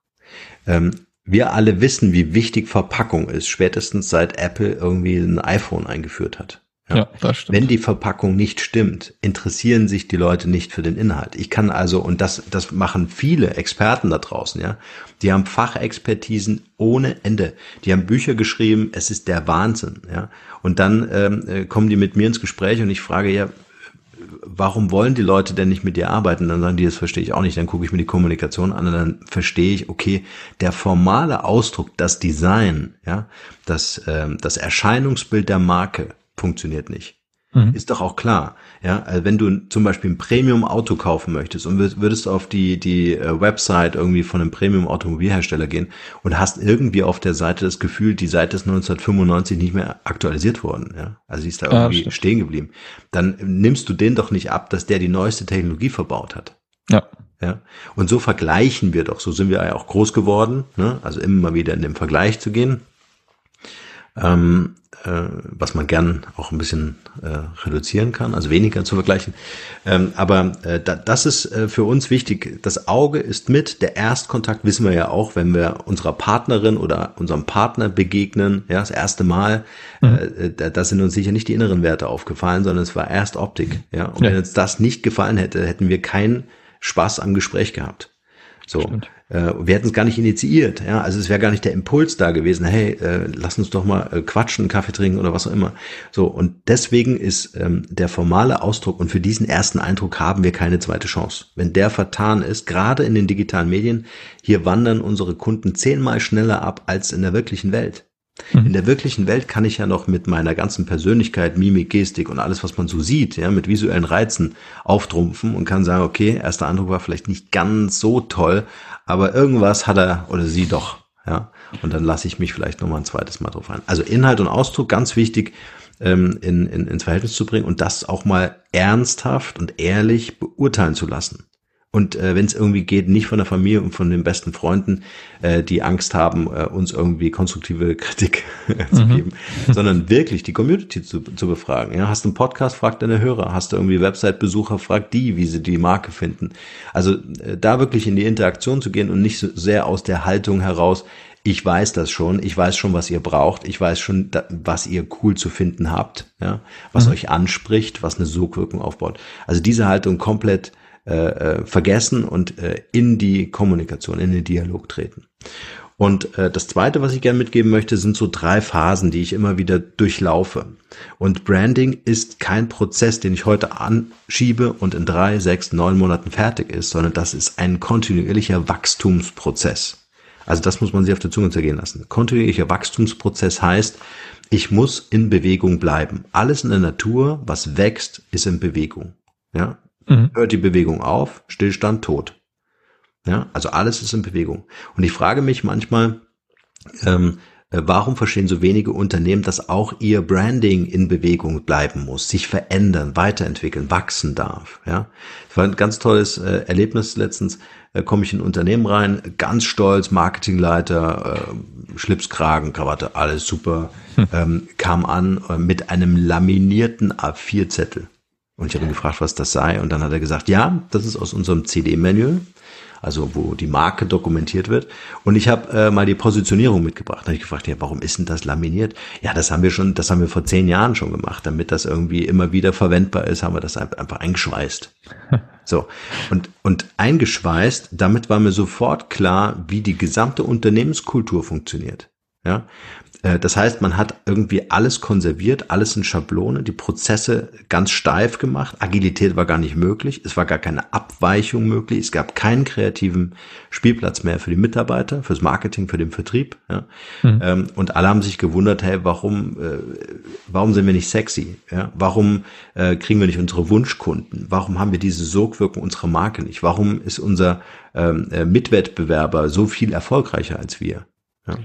Ähm, wir alle wissen, wie wichtig Verpackung ist, spätestens seit Apple irgendwie ein iPhone eingeführt hat. Ja, das stimmt. Wenn die Verpackung nicht stimmt, interessieren sich die Leute nicht für den Inhalt. Ich kann also, und das, das machen viele Experten da draußen, ja, die haben Fachexpertisen ohne Ende. Die haben Bücher geschrieben, es ist der Wahnsinn, ja. Und dann ähm, äh, kommen die mit mir ins Gespräch und ich frage ja, warum wollen die Leute denn nicht mit dir arbeiten? Dann sagen die, das verstehe ich auch nicht. Dann gucke ich mir die Kommunikation an und dann verstehe ich, okay, der formale Ausdruck, das Design, ja, das, ähm, das Erscheinungsbild der Marke funktioniert nicht. Mhm. Ist doch auch klar. Ja, also wenn du zum Beispiel ein Premium-Auto kaufen möchtest und würdest auf die, die äh, Website irgendwie von einem Premium-Automobilhersteller gehen und hast irgendwie auf der Seite das Gefühl, die Seite ist 1995 nicht mehr aktualisiert worden. Ja, also sie ist da irgendwie ja, stehen geblieben. Dann nimmst du den doch nicht ab, dass der die neueste Technologie verbaut hat. Ja. Ja, und so vergleichen wir doch, so sind wir ja auch groß geworden, ne? also immer wieder in den Vergleich zu gehen. Ähm, äh, was man gern auch ein bisschen äh, reduzieren kann, also weniger zu vergleichen. Ähm, aber äh, da, das ist äh, für uns wichtig. Das Auge ist mit. Der Erstkontakt wissen wir ja auch, wenn wir unserer Partnerin oder unserem Partner begegnen, ja, das erste Mal, mhm. äh, da, da sind uns sicher nicht die inneren Werte aufgefallen, sondern es war erst Optik. Ja, und ja. wenn uns das nicht gefallen hätte, hätten wir keinen Spaß am Gespräch gehabt. So. Äh, wir hätten es gar nicht initiiert, ja. Also es wäre gar nicht der Impuls da gewesen, hey, äh, lass uns doch mal äh, quatschen, Kaffee trinken oder was auch immer. So, und deswegen ist ähm, der formale Ausdruck und für diesen ersten Eindruck haben wir keine zweite Chance. Wenn der vertan ist, gerade in den digitalen Medien, hier wandern unsere Kunden zehnmal schneller ab als in der wirklichen Welt. Mhm. In der wirklichen Welt kann ich ja noch mit meiner ganzen Persönlichkeit, Mimik, Gestik und alles, was man so sieht, ja, mit visuellen Reizen auftrumpfen und kann sagen, okay, erster Eindruck war vielleicht nicht ganz so toll, aber irgendwas hat er oder sie doch, ja. Und dann lasse ich mich vielleicht nochmal ein zweites Mal drauf ein. Also Inhalt und Ausdruck, ganz wichtig, ähm, in, in, ins Verhältnis zu bringen und das auch mal ernsthaft und ehrlich beurteilen zu lassen. Und äh, wenn es irgendwie geht, nicht von der Familie und von den besten Freunden, äh, die Angst haben, äh, uns irgendwie konstruktive (laughs) Kritik zu mhm. geben, sondern wirklich die Community zu, zu befragen. Ja, hast du einen Podcast, frag deine Hörer. Hast du irgendwie Website-Besucher, frag die, wie sie die Marke finden. Also äh, da wirklich in die Interaktion zu gehen und nicht so sehr aus der Haltung heraus, ich weiß das schon, ich weiß schon, was ihr braucht, ich weiß schon, was ihr cool zu finden habt, ja, was mhm. euch anspricht, was eine Sogwirkung aufbaut. Also diese Haltung komplett äh, äh, vergessen und äh, in die Kommunikation, in den Dialog treten. Und äh, das Zweite, was ich gerne mitgeben möchte, sind so drei Phasen, die ich immer wieder durchlaufe. Und Branding ist kein Prozess, den ich heute anschiebe und in drei, sechs, neun Monaten fertig ist, sondern das ist ein kontinuierlicher Wachstumsprozess. Also das muss man sich auf der Zunge zergehen lassen. Kontinuierlicher Wachstumsprozess heißt, ich muss in Bewegung bleiben. Alles in der Natur, was wächst, ist in Bewegung. Ja, mhm. hört die Bewegung auf, Stillstand, tot. Ja, also alles ist in Bewegung. Und ich frage mich manchmal, ähm, äh, warum verstehen so wenige Unternehmen, dass auch ihr Branding in Bewegung bleiben muss, sich verändern, weiterentwickeln, wachsen darf? Ja, das war ein ganz tolles äh, Erlebnis letztens. Äh, komme ich in ein Unternehmen rein, ganz stolz, Marketingleiter, äh, Schlipskragen, Krawatte, alles super, hm. ähm, kam an äh, mit einem laminierten A4-Zettel und ich habe ihn gefragt, was das sei. Und dann hat er gesagt, ja, das ist aus unserem CD-Menü, also wo die Marke dokumentiert wird. Und ich habe äh, mal die Positionierung mitgebracht. Da habe ich gefragt, ja, warum ist denn das laminiert? Ja, das haben wir schon, das haben wir vor zehn Jahren schon gemacht, damit das irgendwie immer wieder verwendbar ist, haben wir das einfach eingeschweißt. (laughs) So. Und, und eingeschweißt, damit war mir sofort klar, wie die gesamte Unternehmenskultur funktioniert. Ja, das heißt, man hat irgendwie alles konserviert, alles in Schablone, die Prozesse ganz steif gemacht. Agilität war gar nicht möglich. Es war gar keine Abweichung möglich. Es gab keinen kreativen Spielplatz mehr für die Mitarbeiter, fürs Marketing, für den Vertrieb. Ja. Mhm. Ähm, und alle haben sich gewundert, hey, warum, äh, warum sind wir nicht sexy? Ja. Warum äh, kriegen wir nicht unsere Wunschkunden? Warum haben wir diese Sogwirkung unserer Marke nicht? Warum ist unser ähm, Mitwettbewerber so viel erfolgreicher als wir? Ja.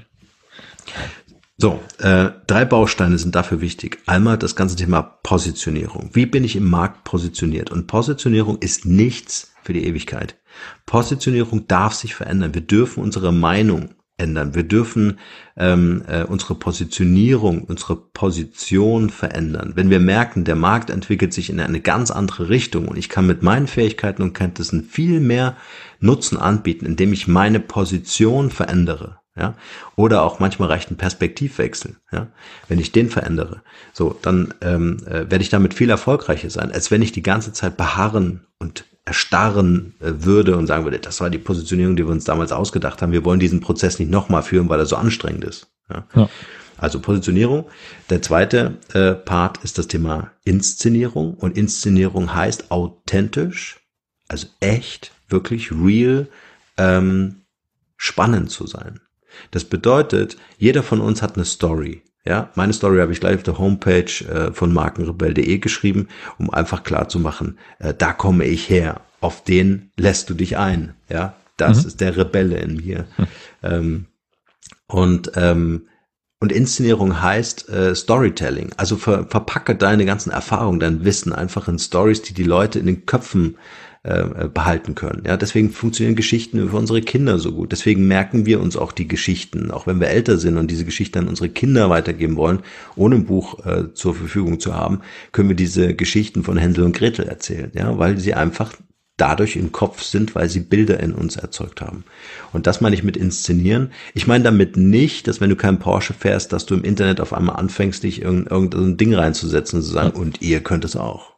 So, äh, drei Bausteine sind dafür wichtig. Einmal das ganze Thema Positionierung. Wie bin ich im Markt positioniert? Und Positionierung ist nichts für die Ewigkeit. Positionierung darf sich verändern. Wir dürfen unsere Meinung ändern. Wir dürfen ähm, äh, unsere Positionierung, unsere Position verändern. Wenn wir merken, der Markt entwickelt sich in eine ganz andere Richtung und ich kann mit meinen Fähigkeiten und Kenntnissen viel mehr Nutzen anbieten, indem ich meine Position verändere. Ja, oder auch manchmal reicht ein Perspektivwechsel. Ja, wenn ich den verändere, so dann ähm, äh, werde ich damit viel erfolgreicher sein, als wenn ich die ganze Zeit beharren und erstarren äh, würde und sagen würde, das war die Positionierung, die wir uns damals ausgedacht haben. Wir wollen diesen Prozess nicht nochmal führen, weil er so anstrengend ist. Ja. ja. Also Positionierung. Der zweite äh, Part ist das Thema Inszenierung. Und Inszenierung heißt authentisch, also echt, wirklich real, ähm, spannend zu sein. Das bedeutet, jeder von uns hat eine Story. Ja, meine Story habe ich gleich auf der Homepage äh, von markenrebell.de geschrieben, um einfach klar zu machen, äh, da komme ich her. Auf den lässt du dich ein. Ja, das mhm. ist der Rebelle in mir. Mhm. Ähm, und ähm, und Inszenierung heißt äh, Storytelling. Also ver verpacke deine ganzen Erfahrungen, dein Wissen einfach in Stories, die die Leute in den Köpfen äh, behalten können. Ja, deswegen funktionieren Geschichten für unsere Kinder so gut. Deswegen merken wir uns auch die Geschichten, auch wenn wir älter sind und diese Geschichten an unsere Kinder weitergeben wollen, ohne ein Buch äh, zur Verfügung zu haben, können wir diese Geschichten von Händel und Gretel erzählen. Ja, weil sie einfach dadurch im Kopf sind, weil sie Bilder in uns erzeugt haben. Und das meine ich mit inszenieren. Ich meine damit nicht, dass wenn du keinen Porsche fährst, dass du im Internet auf einmal anfängst, dich irgendein, irgendein Ding reinzusetzen und zu sagen, und ihr könnt es auch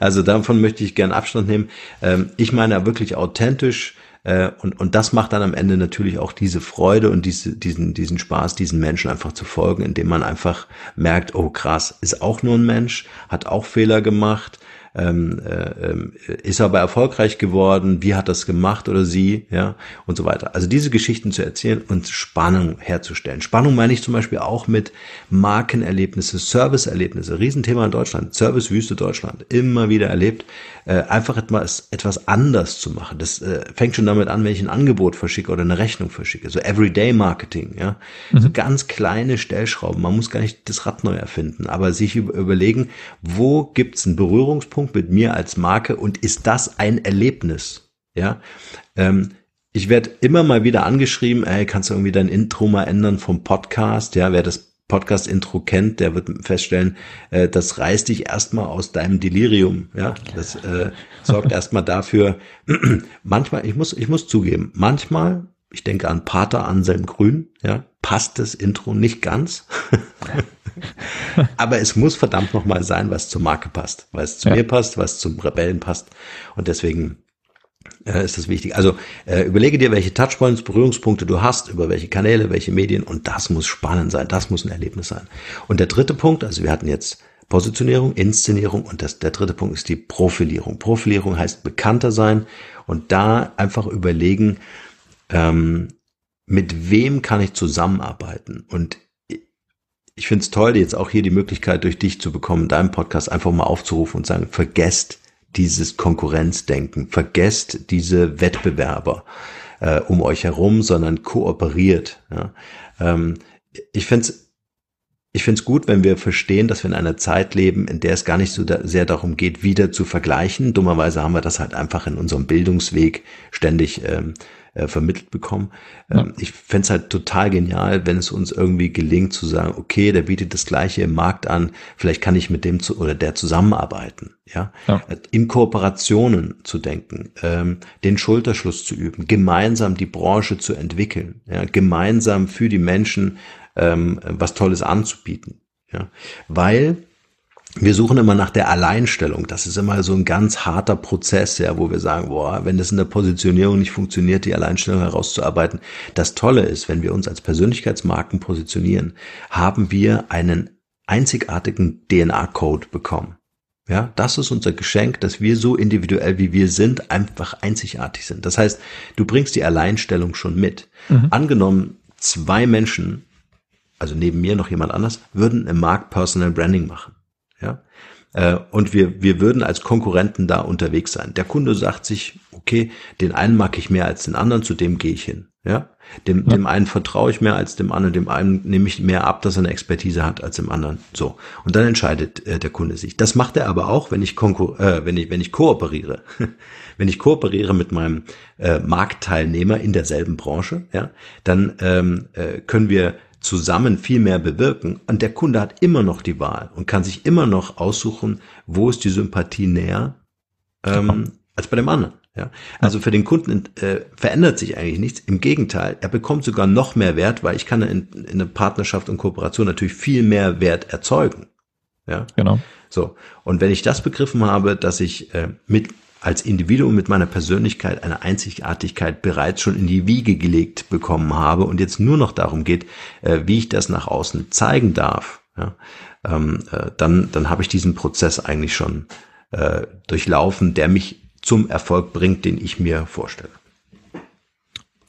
Also davon möchte ich gern Abstand nehmen. Ähm, ich meine wirklich authentisch äh, und, und das macht dann am Ende natürlich auch diese Freude und diese, diesen, diesen Spaß, diesen Menschen einfach zu folgen, indem man einfach merkt, oh krass, ist auch nur ein Mensch, hat auch Fehler gemacht, ähm, äh, ähm, ist aber erfolgreich geworden, wie hat das gemacht oder sie, ja, und so weiter. Also diese Geschichten zu erzählen und Spannung herzustellen. Spannung meine ich zum Beispiel auch mit Markenerlebnisse, Serviceerlebnisse, Riesenthema in Deutschland, Servicewüste Deutschland, immer wieder erlebt, äh, einfach etwas, etwas anders zu machen. Das äh, fängt schon damit an, wenn ich ein Angebot verschicke oder eine Rechnung verschicke, so Everyday Marketing, ja, mhm. so ganz kleine Stellschrauben. Man muss gar nicht das Rad neu erfinden, aber sich überlegen, wo gibt's einen Berührungspunkt Berührungspunkt mit mir als Marke und ist das ein Erlebnis? Ja, ähm, ich werde immer mal wieder angeschrieben, ey, kannst du irgendwie dein Intro mal ändern vom Podcast? Ja, wer das Podcast-Intro kennt, der wird feststellen, äh, das reißt dich erstmal aus deinem Delirium. Ja, das äh, sorgt erstmal dafür. (clears throat) manchmal, ich muss, ich muss zugeben, manchmal, ich denke an Pater Anselm Grün, ja, passt das Intro nicht ganz. (laughs) Aber es muss verdammt nochmal sein, was zur Marke passt, weil es zu ja. mir passt, was zum Rebellen passt. Und deswegen äh, ist das wichtig. Also äh, überlege dir, welche Touchpoints, Berührungspunkte du hast, über welche Kanäle, welche Medien und das muss spannend sein, das muss ein Erlebnis sein. Und der dritte Punkt, also wir hatten jetzt Positionierung, Inszenierung und das, der dritte Punkt ist die Profilierung. Profilierung heißt bekannter sein und da einfach überlegen, ähm, mit wem kann ich zusammenarbeiten und ich finde es toll, jetzt auch hier die Möglichkeit durch dich zu bekommen, deinen Podcast einfach mal aufzurufen und sagen, vergesst dieses Konkurrenzdenken, vergesst diese Wettbewerber äh, um euch herum, sondern kooperiert. Ja. Ähm, ich finde es ich finde es gut, wenn wir verstehen, dass wir in einer Zeit leben, in der es gar nicht so da sehr darum geht, wieder zu vergleichen. Dummerweise haben wir das halt einfach in unserem Bildungsweg ständig ähm, äh, vermittelt bekommen. Ähm, ja. Ich fände es halt total genial, wenn es uns irgendwie gelingt zu sagen, okay, der bietet das Gleiche im Markt an, vielleicht kann ich mit dem zu, oder der zusammenarbeiten, ja, ja. Äh, in Kooperationen zu denken, ähm, den Schulterschluss zu üben, gemeinsam die Branche zu entwickeln, ja, gemeinsam für die Menschen ähm, was Tolles anzubieten, ja, weil wir suchen immer nach der Alleinstellung. Das ist immer so ein ganz harter Prozess, ja, wo wir sagen, boah, wenn das in der Positionierung nicht funktioniert, die Alleinstellung herauszuarbeiten. Das Tolle ist, wenn wir uns als Persönlichkeitsmarken positionieren, haben wir einen einzigartigen DNA-Code bekommen. Ja, das ist unser Geschenk, dass wir so individuell wie wir sind, einfach einzigartig sind. Das heißt, du bringst die Alleinstellung schon mit. Mhm. Angenommen, zwei Menschen, also neben mir noch jemand anders, würden im Markt Personal Branding machen und wir, wir würden als Konkurrenten da unterwegs sein. Der Kunde sagt sich, okay, den einen mag ich mehr als den anderen, zu dem gehe ich hin. Ja, dem, ja. dem einen vertraue ich mehr als dem anderen, dem einen nehme ich mehr ab, dass er eine Expertise hat als dem anderen. So. Und dann entscheidet äh, der Kunde sich. Das macht er aber auch, wenn ich konkur äh, wenn ich, wenn ich kooperiere. (laughs) wenn ich kooperiere mit meinem äh, Marktteilnehmer in derselben Branche, ja, dann ähm, äh, können wir zusammen viel mehr bewirken. Und der Kunde hat immer noch die Wahl und kann sich immer noch aussuchen, wo ist die Sympathie näher ähm, als bei dem anderen. Ja, also für den Kunden äh, verändert sich eigentlich nichts. Im Gegenteil, er bekommt sogar noch mehr Wert, weil ich kann in, in einer Partnerschaft und Kooperation natürlich viel mehr Wert erzeugen. Ja, genau. So und wenn ich das begriffen habe, dass ich äh, mit als Individuum mit meiner Persönlichkeit eine Einzigartigkeit bereits schon in die Wiege gelegt bekommen habe und jetzt nur noch darum geht, äh, wie ich das nach außen zeigen darf, ja, ähm, äh, dann dann habe ich diesen Prozess eigentlich schon äh, durchlaufen, der mich zum Erfolg bringt, den ich mir vorstelle.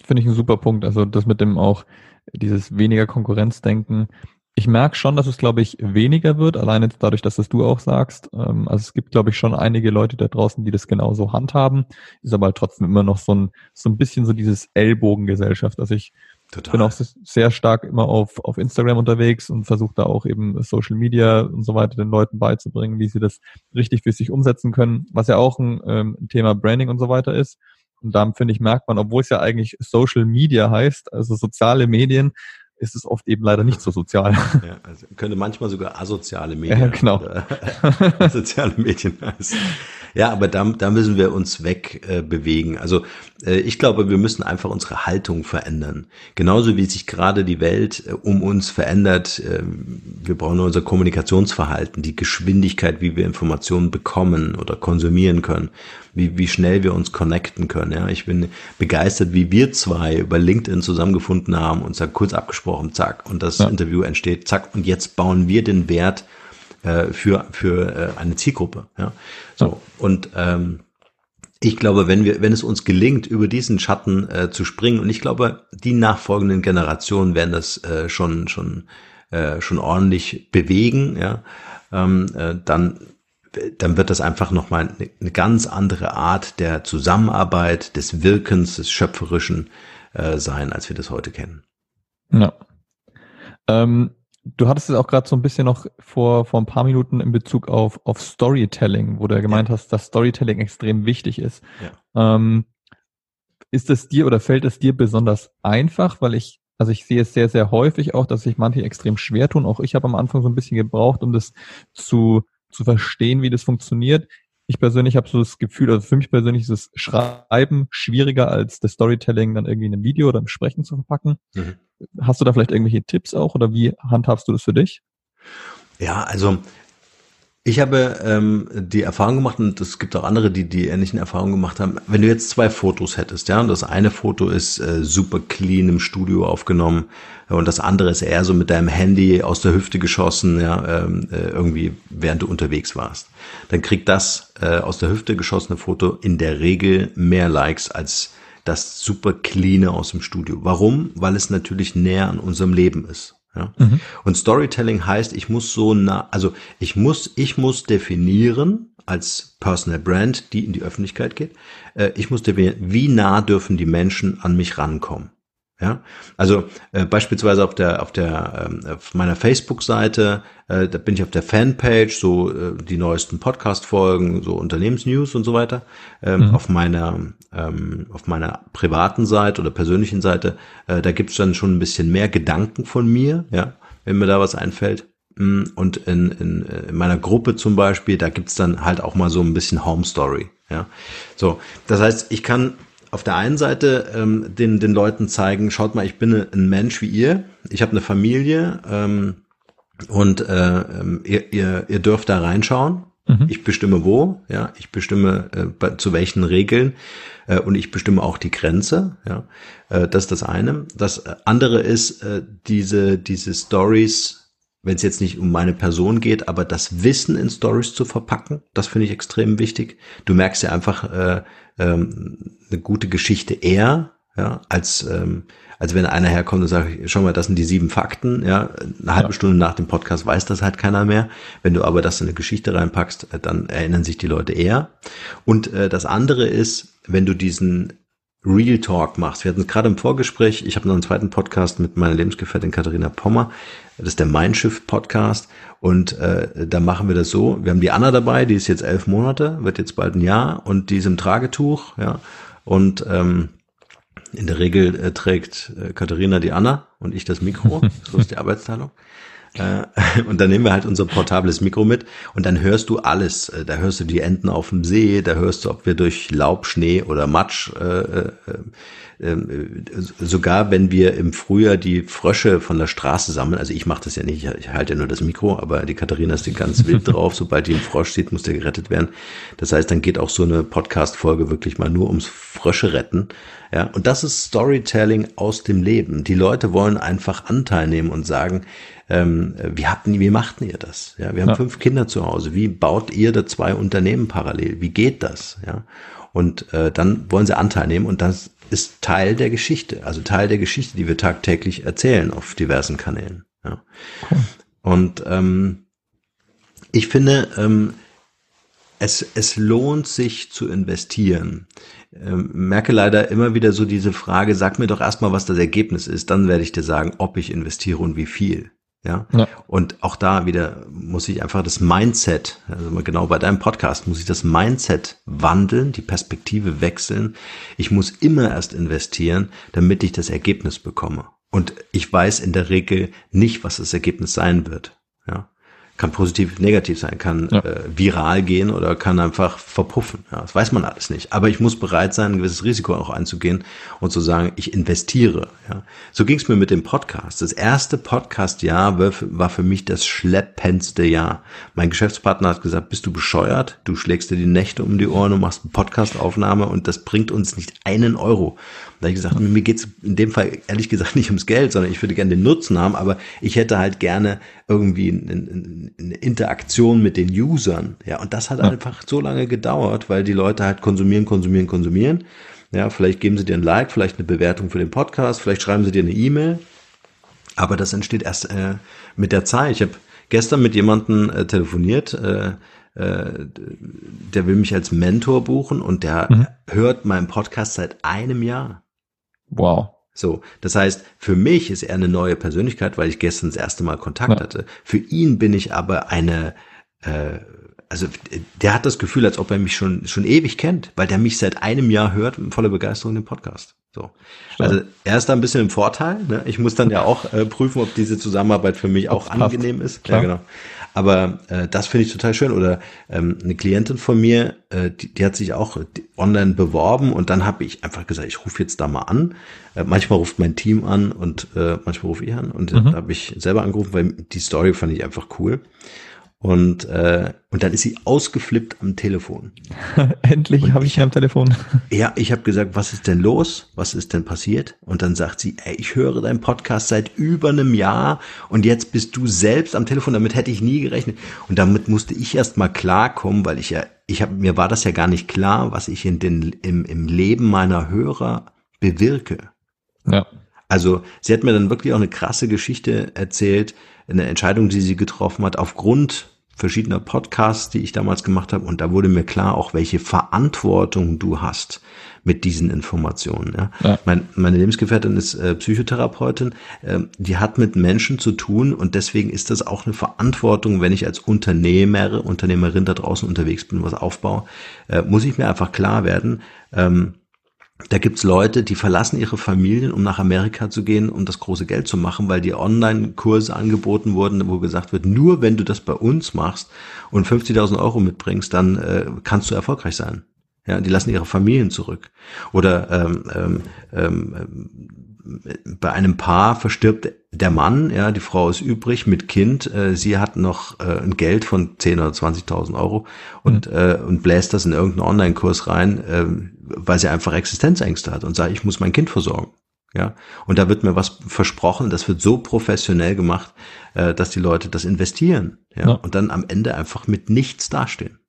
Finde ich ein super Punkt. Also das mit dem auch dieses weniger Konkurrenzdenken. Ich merke schon, dass es, glaube ich, weniger wird, alleine dadurch, dass das du auch sagst. Ähm, also es gibt, glaube ich, schon einige Leute da draußen, die das genauso handhaben. Ist aber trotzdem immer noch so ein, so ein bisschen so dieses Ellbogengesellschaft. Also ich Total. bin auch sehr stark immer auf, auf Instagram unterwegs und versuche da auch eben Social Media und so weiter den Leuten beizubringen, wie sie das richtig für sich umsetzen können, was ja auch ein, ähm, Thema Branding und so weiter ist. Und da finde ich, merkt man, obwohl es ja eigentlich Social Media heißt, also soziale Medien, ist es oft eben leider nicht so sozial. Ja, also könnte manchmal sogar asoziale Medien. Ja, genau. (laughs) soziale Medien heißen. Ja, aber da, da müssen wir uns weg äh. Also äh, ich glaube, wir müssen einfach unsere Haltung verändern. Genauso wie sich gerade die Welt äh, um uns verändert. Äh, wir brauchen unser Kommunikationsverhalten, die Geschwindigkeit, wie wir Informationen bekommen oder konsumieren können, wie, wie schnell wir uns connecten können. Ja, ich bin begeistert, wie wir zwei über LinkedIn zusammengefunden haben, uns da kurz abgesprochen, zack, und das ja. Interview entsteht, zack, und jetzt bauen wir den Wert äh, für, für äh, eine Zielgruppe. Ja? So, und ähm, ich glaube, wenn wir, wenn es uns gelingt, über diesen Schatten äh, zu springen, und ich glaube, die nachfolgenden Generationen werden das äh, schon, schon, äh, schon ordentlich bewegen, ja, ähm, äh, dann, dann wird das einfach nochmal eine, eine ganz andere Art der Zusammenarbeit, des Wirkens, des Schöpferischen äh, sein, als wir das heute kennen. Ja. Ähm, Du hattest es auch gerade so ein bisschen noch vor, vor ein paar Minuten in Bezug auf, auf Storytelling, wo du ja gemeint ja. hast, dass Storytelling extrem wichtig ist. Ja. Ähm, ist es dir oder fällt es dir besonders einfach? Weil ich, also ich sehe es sehr, sehr häufig auch, dass sich manche extrem schwer tun. Auch ich habe am Anfang so ein bisschen gebraucht, um das zu, zu verstehen, wie das funktioniert. Ich persönlich habe so das Gefühl, also für mich persönlich ist das Schreiben schwieriger als das Storytelling dann irgendwie in einem Video oder im Sprechen zu verpacken. Mhm. Hast du da vielleicht irgendwelche Tipps auch oder wie handhabst du das für dich? Ja, also ich habe ähm, die Erfahrung gemacht und es gibt auch andere, die die ähnlichen Erfahrungen gemacht haben. Wenn du jetzt zwei Fotos hättest, ja, und das eine Foto ist äh, super clean im Studio aufgenommen und das andere ist eher so mit deinem Handy aus der Hüfte geschossen, ja, ähm, äh, irgendwie während du unterwegs warst, dann kriegt das äh, aus der Hüfte geschossene Foto in der Regel mehr Likes als das super cleane aus dem Studio. Warum? Weil es natürlich näher an unserem Leben ist. Ja? Mhm. Und Storytelling heißt, ich muss so nah, also ich muss, ich muss definieren als Personal Brand, die in die Öffentlichkeit geht, äh, ich muss definieren, wie nah dürfen die Menschen an mich rankommen. Ja, also äh, beispielsweise auf der auf der ähm, auf meiner Facebook-Seite, äh, da bin ich auf der Fanpage, so äh, die neuesten Podcast-Folgen, so Unternehmensnews und so weiter. Ähm, mhm. Auf meiner ähm, auf meiner privaten Seite oder persönlichen Seite, äh, da gibt's dann schon ein bisschen mehr Gedanken von mir, ja, wenn mir da was einfällt. Mm, und in, in, äh, in meiner Gruppe zum Beispiel, da gibt's dann halt auch mal so ein bisschen Home Story. Ja, so. Das heißt, ich kann auf der einen Seite ähm, den, den Leuten zeigen, schaut mal, ich bin ein Mensch wie ihr, ich habe eine Familie ähm, und äh, ähm, ihr, ihr, ihr dürft da reinschauen. Mhm. Ich bestimme wo, ja, ich bestimme äh, bei, zu welchen Regeln äh, und ich bestimme auch die Grenze, ja. Äh, das ist das eine. Das andere ist äh, diese diese Stories wenn es jetzt nicht um meine Person geht, aber das Wissen in Stories zu verpacken, das finde ich extrem wichtig. Du merkst ja einfach äh, ähm, eine gute Geschichte eher, ja, als ähm, als wenn einer herkommt und sagt, schau mal, das sind die sieben Fakten, ja, eine halbe ja. Stunde nach dem Podcast weiß das halt keiner mehr. Wenn du aber das in eine Geschichte reinpackst, äh, dann erinnern sich die Leute eher. Und äh, das andere ist, wenn du diesen Real Talk machst. Wir hatten gerade im Vorgespräch, ich habe noch einen zweiten Podcast mit meiner Lebensgefährtin Katharina Pommer. Das ist der Mindshift Podcast. Und äh, da machen wir das so. Wir haben die Anna dabei, die ist jetzt elf Monate, wird jetzt bald ein Jahr und die ist im Tragetuch, ja. Und ähm, in der Regel äh, trägt äh, Katharina die Anna und ich das Mikro. (laughs) so ist die Arbeitsteilung. Äh, (laughs) und dann nehmen wir halt unser portables Mikro mit und dann hörst du alles. Äh, da hörst du die Enten auf dem See, da hörst du, ob wir durch Laub, Schnee oder Matsch, äh, äh, äh, sogar wenn wir im Frühjahr die Frösche von der Straße sammeln, also ich mache das ja nicht, ich halte ja nur das Mikro, aber die Katharina ist die ganz wild (laughs) drauf, sobald die einen Frosch sieht, muss der gerettet werden. Das heißt, dann geht auch so eine Podcast-Folge wirklich mal nur ums Frösche retten. Ja, und das ist Storytelling aus dem Leben. Die Leute wollen einfach Anteil nehmen und sagen, ähm, wie hatten, wie machten ihr das? Ja, wir haben ja. fünf Kinder zu Hause. Wie baut ihr da zwei Unternehmen parallel? Wie geht das? Ja, und äh, dann wollen sie Anteil nehmen und das ist Teil der Geschichte, also Teil der Geschichte, die wir tagtäglich erzählen auf diversen Kanälen. Ja. Cool. Und ähm, ich finde, ähm, es, es lohnt sich zu investieren. Ähm, merke leider immer wieder so diese Frage, sag mir doch erstmal, was das Ergebnis ist, dann werde ich dir sagen, ob ich investiere und wie viel. Ja? ja? Und auch da wieder muss ich einfach das Mindset, also genau bei deinem Podcast, muss ich das Mindset wandeln, die Perspektive wechseln. Ich muss immer erst investieren, damit ich das Ergebnis bekomme. Und ich weiß in der Regel nicht, was das Ergebnis sein wird. Kann positiv, negativ sein, kann ja. äh, viral gehen oder kann einfach verpuffen. Ja, das weiß man alles nicht. Aber ich muss bereit sein, ein gewisses Risiko auch einzugehen und zu sagen, ich investiere. Ja. So ging es mir mit dem Podcast. Das erste Podcast-Jahr war, war für mich das schleppendste Jahr. Mein Geschäftspartner hat gesagt, bist du bescheuert? Du schlägst dir die Nächte um die Ohren und machst eine Podcast-Aufnahme und das bringt uns nicht einen Euro. Da habe ich gesagt, mir geht's in dem Fall ehrlich gesagt (laughs) nicht ums Geld, sondern ich würde gerne den Nutzen haben, aber ich hätte halt gerne irgendwie eine, eine Interaktion mit den Usern. Ja, und das hat ja. einfach so lange gedauert, weil die Leute halt konsumieren, konsumieren, konsumieren. Ja, vielleicht geben sie dir ein Like, vielleicht eine Bewertung für den Podcast, vielleicht schreiben sie dir eine E-Mail. Aber das entsteht erst äh, mit der Zeit. Ich habe gestern mit jemandem äh, telefoniert, äh, äh, der will mich als Mentor buchen und der mhm. hört meinen Podcast seit einem Jahr. Wow. So, das heißt, für mich ist er eine neue Persönlichkeit, weil ich gestern das erste Mal Kontakt ja. hatte. Für ihn bin ich aber eine, äh, also der hat das Gefühl, als ob er mich schon schon ewig kennt, weil der mich seit einem Jahr hört mit voller Begeisterung im Podcast. So, also er ist da ein bisschen im Vorteil. Ne? Ich muss dann ja auch äh, prüfen, ob diese Zusammenarbeit für mich auch angenehm ist. Klar. Ja, genau. Aber äh, das finde ich total schön. Oder ähm, eine Klientin von mir, äh, die, die hat sich auch online beworben und dann habe ich einfach gesagt, ich rufe jetzt da mal an. Äh, manchmal ruft mein Team an und äh, manchmal rufe ich an. Und mhm. da habe ich selber angerufen, weil die Story fand ich einfach cool. Und, äh, und dann ist sie ausgeflippt am Telefon. (laughs) Endlich habe ich sie am Telefon. (laughs) Ja, ich habe gesagt, was ist denn los? Was ist denn passiert? Und dann sagt sie, ey, ich höre deinen Podcast seit über einem Jahr und jetzt bist du selbst am Telefon. Damit hätte ich nie gerechnet. Und damit musste ich erst mal klarkommen, weil ich ja, ich habe mir war das ja gar nicht klar, was ich in den im, im Leben meiner Hörer bewirke. Ja. Also sie hat mir dann wirklich auch eine krasse Geschichte erzählt, eine Entscheidung, die sie getroffen hat, aufgrund verschiedener Podcasts, die ich damals gemacht habe. Und da wurde mir klar auch, welche Verantwortung du hast mit diesen Informationen. Ja. ja. Mein, meine Lebensgefährtin ist äh, Psychotherapeutin, äh, die hat mit Menschen zu tun und deswegen ist das auch eine Verantwortung, wenn ich als Unternehmer, Unternehmerin da draußen unterwegs bin, was aufbaue, äh, muss ich mir einfach klar werden, ähm, da gibt's Leute, die verlassen ihre Familien, um nach Amerika zu gehen, um das große Geld zu machen, weil die Online-Kurse angeboten wurden, wo gesagt wird, nur wenn du das bei uns machst und 50.000 Euro mitbringst, dann äh, kannst du erfolgreich sein. Ja, die lassen ihre Familien zurück. Oder ähm, ähm, ähm, bei einem Paar verstirbt der Mann, ja, die Frau ist übrig mit Kind, äh, sie hat noch äh, ein Geld von 10 oder 20.000 Euro und, mhm. äh, und bläst das in irgendeinen Online-Kurs rein, äh, weil sie einfach Existenzängste hat und sagt, ich muss mein Kind versorgen. Ja, und da wird mir was versprochen, das wird so professionell gemacht, äh, dass die Leute das investieren, ja, ja. und dann am Ende einfach mit nichts dastehen.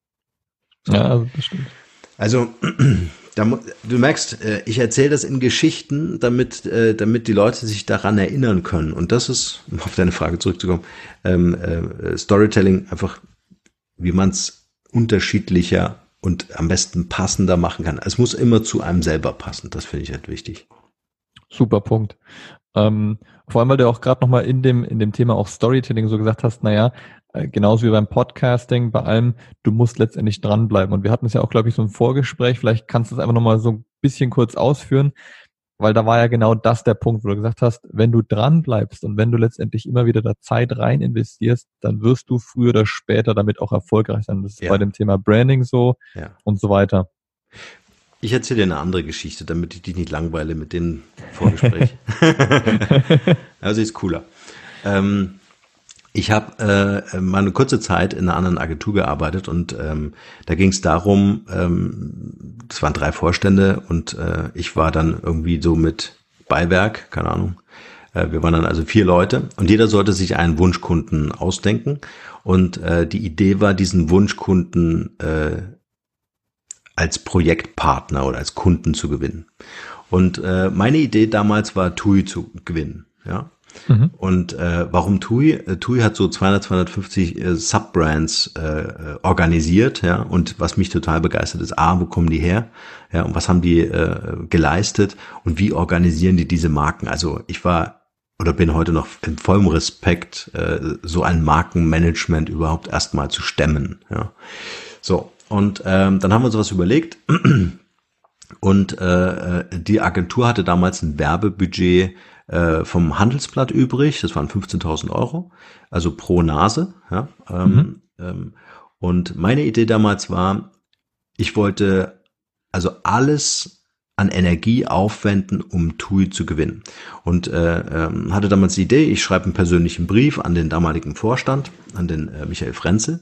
So. Ja, also das stimmt. Also (clears throat) da, du merkst, äh, ich erzähle das in Geschichten, damit, äh, damit die Leute sich daran erinnern können. Und das ist, um auf deine Frage zurückzukommen, ähm, äh, Storytelling einfach, wie man es unterschiedlicher und am besten passender machen kann. Es muss immer zu einem selber passen. Das finde ich halt wichtig. Super Punkt. Ähm, vor allem, weil du auch gerade nochmal in dem, in dem Thema auch Storytelling so gesagt hast, naja, äh, genauso wie beim Podcasting, bei allem, du musst letztendlich dranbleiben. Und wir hatten es ja auch, glaube ich, so ein Vorgespräch, vielleicht kannst du es einfach nochmal so ein bisschen kurz ausführen, weil da war ja genau das der Punkt, wo du gesagt hast, wenn du dran bleibst und wenn du letztendlich immer wieder da Zeit rein investierst, dann wirst du früher oder später damit auch erfolgreich sein. Das ist ja. bei dem Thema Branding so ja. und so weiter. Ich erzähle dir eine andere Geschichte, damit ich dich nicht langweile mit dem Vorgespräch. (laughs) (laughs) also ist cooler. Ähm, ich habe äh, mal eine kurze Zeit in einer anderen Agentur gearbeitet und ähm, da ging es darum, ähm, das waren drei Vorstände und äh, ich war dann irgendwie so mit Beiwerk, keine Ahnung. Äh, wir waren dann also vier Leute und jeder sollte sich einen Wunschkunden ausdenken und äh, die Idee war, diesen Wunschkunden äh, als Projektpartner oder als Kunden zu gewinnen. Und äh, meine Idee damals war, TUI zu gewinnen. Ja, Mhm. Und äh, warum TUI? Äh, TUI hat so 200, 250 äh, Subbrands äh, äh, organisiert, ja. Und was mich total begeistert ist, a, wo kommen die her? Ja, und was haben die äh, geleistet? Und wie organisieren die diese Marken? Also ich war oder bin heute noch in vollem Respekt, äh, so ein Markenmanagement überhaupt erstmal zu stemmen. Ja. So, und ähm, dann haben wir uns was überlegt. Und äh, äh die Agentur hatte damals ein Werbebudget äh, vom Handelsblatt übrig. Das waren 15.000 Euro, also pro Nase. Ja, ähm, mhm. ähm, und meine Idee damals war, ich wollte also alles an Energie aufwenden, um TUI zu gewinnen. Und äh, ähm, hatte damals die Idee, ich schreibe einen persönlichen Brief an den damaligen Vorstand, an den äh, Michael Frenzel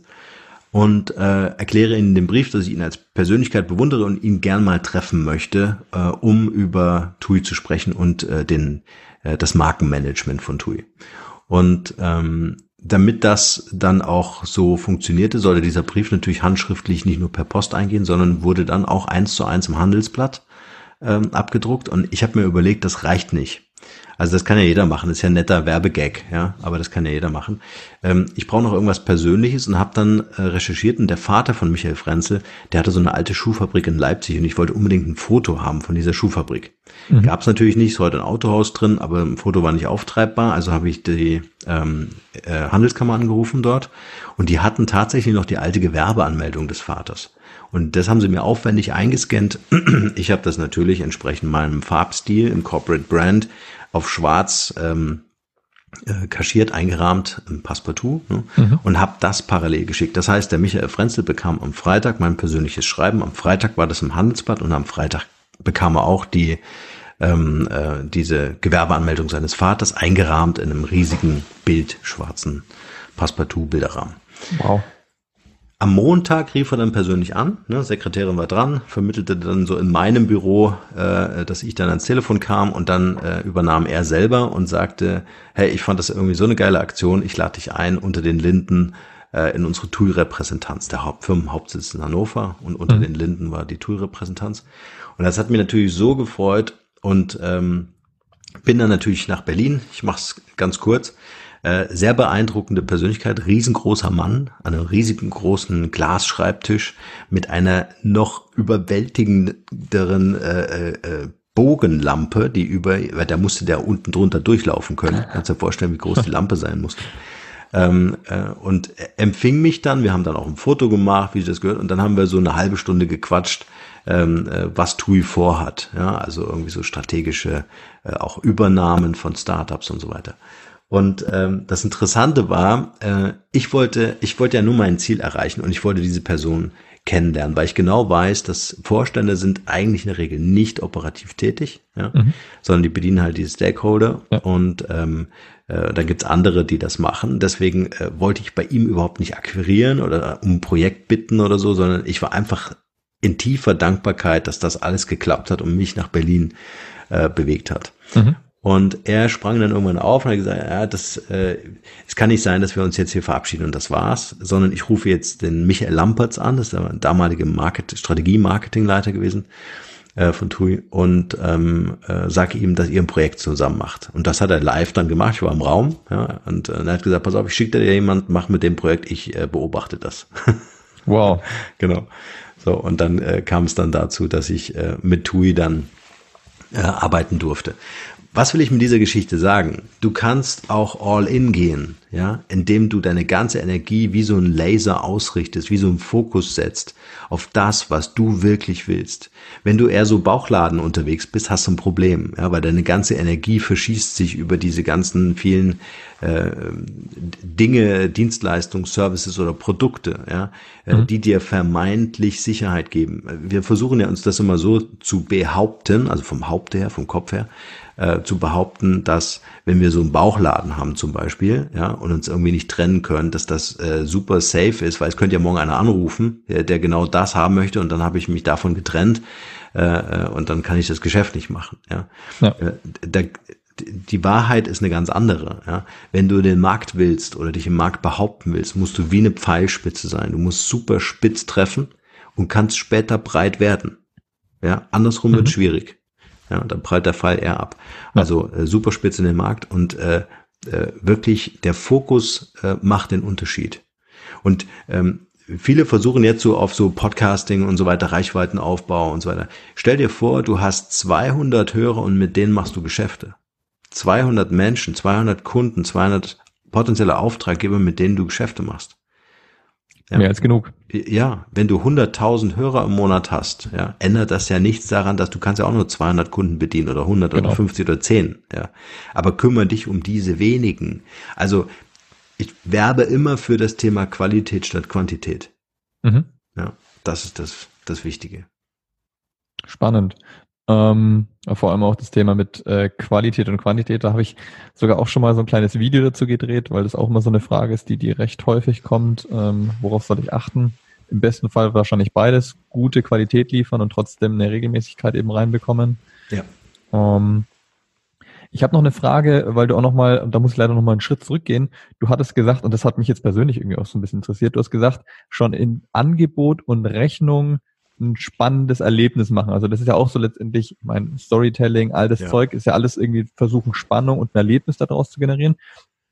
und äh, erkläre in dem Brief, dass ich ihn als Persönlichkeit bewundere und ihn gern mal treffen möchte, äh, um über TUI zu sprechen und äh, den äh, das Markenmanagement von TUI. Und ähm, damit das dann auch so funktionierte, sollte dieser Brief natürlich handschriftlich nicht nur per Post eingehen, sondern wurde dann auch eins zu eins im Handelsblatt ähm, abgedruckt. Und ich habe mir überlegt, das reicht nicht. Also das kann ja jeder machen, das ist ja ein netter Werbegag, ja, aber das kann ja jeder machen. Ähm, ich brauche noch irgendwas Persönliches und habe dann äh, recherchiert und der Vater von Michael Frenzel, der hatte so eine alte Schuhfabrik in Leipzig und ich wollte unbedingt ein Foto haben von dieser Schuhfabrik. Mhm. Gab es natürlich nicht, ist heute ein Autohaus drin, aber ein Foto war nicht auftreibbar, also habe ich die ähm, äh, Handelskammer angerufen dort und die hatten tatsächlich noch die alte Gewerbeanmeldung des Vaters. Und das haben sie mir aufwendig eingescannt. (clears throat) Ich habe das natürlich entsprechend meinem Farbstil im Corporate Brand auf schwarz ähm, äh, kaschiert, eingerahmt im Passepartout ne? mhm. und habe das parallel geschickt. Das heißt, der Michael Frenzel bekam am Freitag mein persönliches Schreiben. Am Freitag war das im Handelsblatt und am Freitag bekam er auch die ähm, äh, diese Gewerbeanmeldung seines Vaters eingerahmt in einem riesigen Bild schwarzen Passepartout-Bilderrahmen. Wow. Am Montag rief er dann persönlich an, ne, Sekretärin war dran, vermittelte dann so in meinem Büro, äh, dass ich dann ans Telefon kam und dann äh, übernahm er selber und sagte, hey, ich fand das irgendwie so eine geile Aktion, ich lade dich ein unter den Linden äh, in unsere TUI-Repräsentanz, der Haupt Firmenhauptsitz in Hannover und unter mhm. den Linden war die TUI-Repräsentanz. Und das hat mich natürlich so gefreut und ähm, bin dann natürlich nach Berlin, ich mach's ganz kurz, äh, sehr beeindruckende Persönlichkeit, riesengroßer Mann, an einem riesigen großen Glasschreibtisch mit einer noch überwältigenderen äh, äh, Bogenlampe, die über, weil da musste der unten drunter durchlaufen können. (laughs) Kannst dir vorstellen, wie groß die Lampe sein musste. Ähm, äh, und empfing mich dann, wir haben dann auch ein Foto gemacht, wie das gehört, und dann haben wir so eine halbe Stunde gequatscht, ähm, äh, was TUI vorhat. Ja, also irgendwie so strategische äh, auch Übernahmen von Startups und so weiter. Und ähm, das Interessante war, äh, ich wollte, ich wollte ja nur mein Ziel erreichen und ich wollte diese Person kennenlernen, weil ich genau weiß, dass Vorstände sind eigentlich in der Regel nicht operativ tätig, ja, mhm. sondern die bedienen halt diese Stakeholder ja. und ähm, äh, dann gibt's andere, die das machen. Deswegen äh, wollte ich bei ihm überhaupt nicht akquirieren oder um ein Projekt bitten oder so, sondern ich war einfach in tiefer Dankbarkeit, dass das alles geklappt hat und mich nach Berlin äh, bewegt hat. Mhm. Und er sprang dann irgendwann auf und hat gesagt, ja, das, äh, es kann nicht sein, dass wir uns jetzt hier verabschieden und das war's, sondern ich rufe jetzt den Michael Lamperts an, das ist der damalige Market, Strategie-Marketingleiter gewesen äh, von TUI und ähm, äh, sage ihm, dass ihr ein Projekt zusammen macht. Und das hat er live dann gemacht, ich war im Raum, ja, und äh, er hat gesagt, pass auf, ich schicke dir jemand, mach mit dem Projekt, ich äh, beobachte das. (laughs) Wow. genau. So, und dann äh, kam es dann dazu, dass ich äh, mit TUI dann äh, arbeiten durfte. Was will ich mit dieser Geschichte sagen? Du kannst auch all in gehen, ja, indem du deine ganze Energie wie so ein Laser ausrichtest, wie so ein Fokus setzt auf das, was du wirklich willst. Wenn du eher so Bauchladen unterwegs bist, hast du ein Problem, ja, weil deine ganze Energie verschießt sich über diese ganzen vielen äh, Dinge, Dienstleistungen, Services oder Produkte, ja, äh, mhm. die dir vermeintlich Sicherheit geben. Wir versuchen ja uns das immer so zu behaupten, also vom Haupt her, vom Kopf her, äh, zu behaupten, dass wenn wir so einen Bauchladen haben zum Beispiel, ja, und uns irgendwie nicht trennen können, dass das äh, super safe ist, weil es könnte ja morgen einer anrufen, der, der genau das haben möchte und dann habe ich mich davon getrennt äh, äh und dann kann ich das Geschäft nicht machen. Ja, ja. Äh, da, die Wahrheit ist eine ganz andere. Ja? Wenn du den Markt willst oder dich im Markt behaupten willst, musst du wie eine Pfeilspitze sein. Du musst super spitz treffen und kannst später breit werden. Ja, andersrum mhm. wird schwierig. Ja, dann prallt der Fall eher ab. Also äh, super spitz in den Markt und äh, äh, wirklich der Fokus äh, macht den Unterschied. Und ähm, viele versuchen jetzt so auf so Podcasting und so weiter, Reichweitenaufbau und so weiter. Stell dir vor, du hast 200 Hörer und mit denen machst du Geschäfte. 200 Menschen, 200 Kunden, 200 potenzielle Auftraggeber, mit denen du Geschäfte machst. Ja. Mehr als genug. Ja, wenn du 100.000 Hörer im Monat hast, ja, ändert das ja nichts daran, dass du kannst ja auch nur 200 Kunden bedienen oder 100 genau. oder 50 oder 10, ja. Aber kümmere dich um diese wenigen. Also, ich werbe immer für das Thema Qualität statt Quantität. Mhm. Ja, das ist das, das Wichtige. Spannend. Ähm, vor allem auch das Thema mit äh, Qualität und Quantität. Da habe ich sogar auch schon mal so ein kleines Video dazu gedreht, weil das auch immer so eine Frage ist, die, die recht häufig kommt. Ähm, worauf soll ich achten? Im besten Fall wahrscheinlich beides. Gute Qualität liefern und trotzdem eine Regelmäßigkeit eben reinbekommen. Ja. Ähm, ich habe noch eine Frage, weil du auch noch mal, da muss ich leider noch mal einen Schritt zurückgehen. Du hattest gesagt, und das hat mich jetzt persönlich irgendwie auch so ein bisschen interessiert, du hast gesagt, schon in Angebot und Rechnung ein spannendes Erlebnis machen. Also das ist ja auch so letztendlich mein Storytelling, all das ja. Zeug ist ja alles irgendwie versuchen, Spannung und ein Erlebnis daraus zu generieren.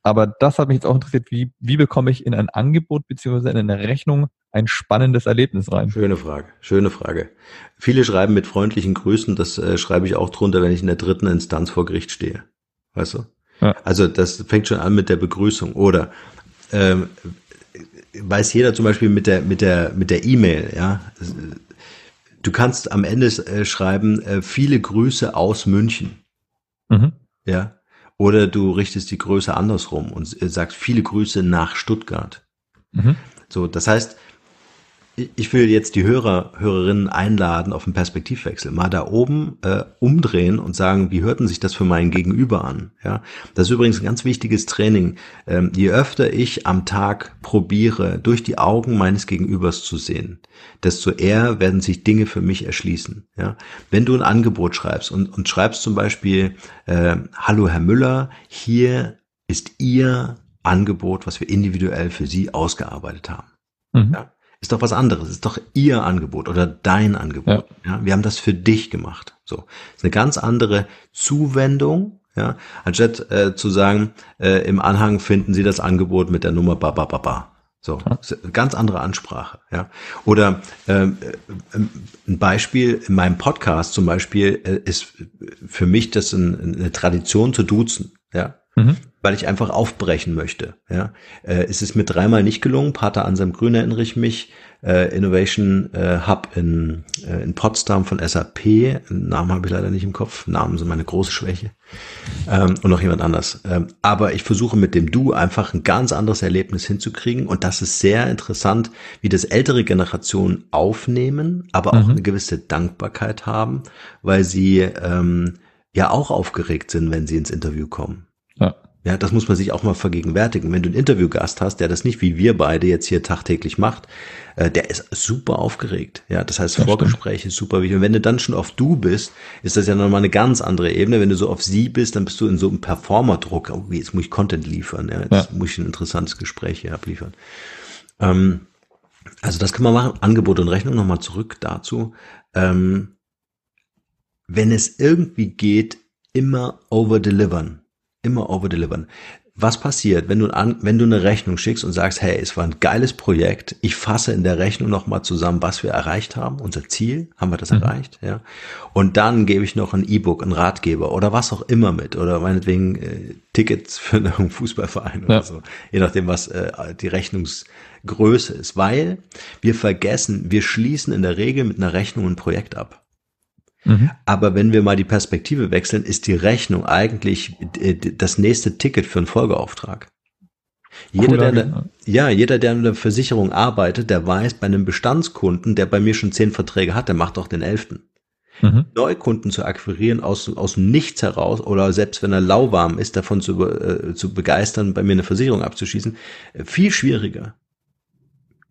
Aber das hat mich jetzt auch interessiert, wie, wie bekomme ich in ein Angebot beziehungsweise in eine Rechnung ein spannendes Erlebnis rein? Schöne Frage, schöne Frage. Viele schreiben mit freundlichen Grüßen, das äh, schreibe ich auch drunter, wenn ich in der dritten Instanz vor Gericht stehe. Weißt du? Ja. Also das fängt schon an mit der Begrüßung. Oder ähm, weiß jeder zum Beispiel mit der mit der mit der E-Mail, ja. Du kannst am Ende äh, schreiben, äh, viele Grüße aus München. Mhm. Ja. Oder du richtest die Größe andersrum und äh, sagst viele Grüße nach Stuttgart. Mhm. So, das heißt, ich will jetzt die Hörer, Hörerinnen einladen auf einen Perspektivwechsel. Mal da oben äh, umdrehen und sagen, wie hörten sich das für meinen Gegenüber an? Ja, das ist übrigens ein ganz wichtiges Training. Ähm, je öfter ich am Tag probiere, durch die Augen meines Gegenübers zu sehen, desto eher werden sich Dinge für mich erschließen. Ja, wenn du ein Angebot schreibst und, und schreibst zum Beispiel, äh, Hallo Herr Müller, hier ist Ihr Angebot, was wir individuell für Sie ausgearbeitet haben. Mhm. Ja? Ist doch was anderes. Ist doch ihr Angebot oder dein Angebot. Ja. ja. wir haben das für dich gemacht. So, ist eine ganz andere Zuwendung. Ja, anstatt äh, zu sagen, äh, im Anhang finden Sie das Angebot mit der Nummer ba ba ba ba. So, ganz andere Ansprache, ja. Oder ähm, äh, ein Beispiel in meinem Podcast zum Beispiel äh, ist für mich das ein, eine Tradition zu duzen, ja. Mhm weil ich einfach aufbrechen möchte. Ja, äh, es ist mir dreimal nicht gelungen. Pater Anselm Grün erinnere ich mich. Äh, Innovation äh, Hub in, äh, in Potsdam von SAP. Namen habe ich leider nicht im Kopf. Namen sind meine große Schwäche. Ähm, und noch jemand anders. Ähm, aber ich versuche mit dem Du einfach ein ganz anderes Erlebnis hinzukriegen. Und das ist sehr interessant, wie das ältere Generationen aufnehmen, aber auch mhm. eine gewisse Dankbarkeit haben, weil sie ähm, ja auch aufgeregt sind, wenn sie ins Interview kommen. Ja. Ja, das muss man sich auch mal vergegenwärtigen. Wenn du einen Interviewgast hast, der das nicht wie wir beide jetzt hier tagtäglich macht, äh, der ist super aufgeregt. Ja, das heißt, das Vorgespräch stimmt. ist super wichtig. Und wenn du dann schon auf du bist, ist das ja nochmal eine ganz andere Ebene. Wenn du so auf sie bist, dann bist du in so einem Performer-Druck. Oh, jetzt muss ich Content liefern. Ja, jetzt ja. muss ich ein interessantes Gespräch hier abliefern. Ähm, also das kann man machen. Angebot und Rechnung nochmal zurück dazu. Ähm, wenn es irgendwie geht, immer overdelivern immer overdelivern. was passiert, wenn du, an, wenn du eine Rechnung schickst und sagst, hey, es war ein geiles Projekt, ich fasse in der Rechnung nochmal zusammen, was wir erreicht haben, unser Ziel, haben wir das mhm. erreicht, ja. Und dann gebe ich noch ein E-Book, einen Ratgeber oder was auch immer mit oder meinetwegen äh, Tickets für einen (laughs) Fußballverein ja. oder so, je nachdem, was äh, die Rechnungsgröße ist, weil wir vergessen, wir schließen in der Regel mit einer Rechnung ein Projekt ab. Mhm. Aber wenn wir mal die Perspektive wechseln, ist die Rechnung eigentlich äh, das nächste Ticket für einen Folgeauftrag. Jeder, der, der, ja, jeder, der in der Versicherung arbeitet, der weiß, bei einem Bestandskunden, der bei mir schon zehn Verträge hat, der macht auch den elften. Mhm. Neukunden zu akquirieren aus, aus dem Nichts heraus oder selbst wenn er lauwarm ist, davon zu, äh, zu begeistern, bei mir eine Versicherung abzuschließen, äh, viel schwieriger.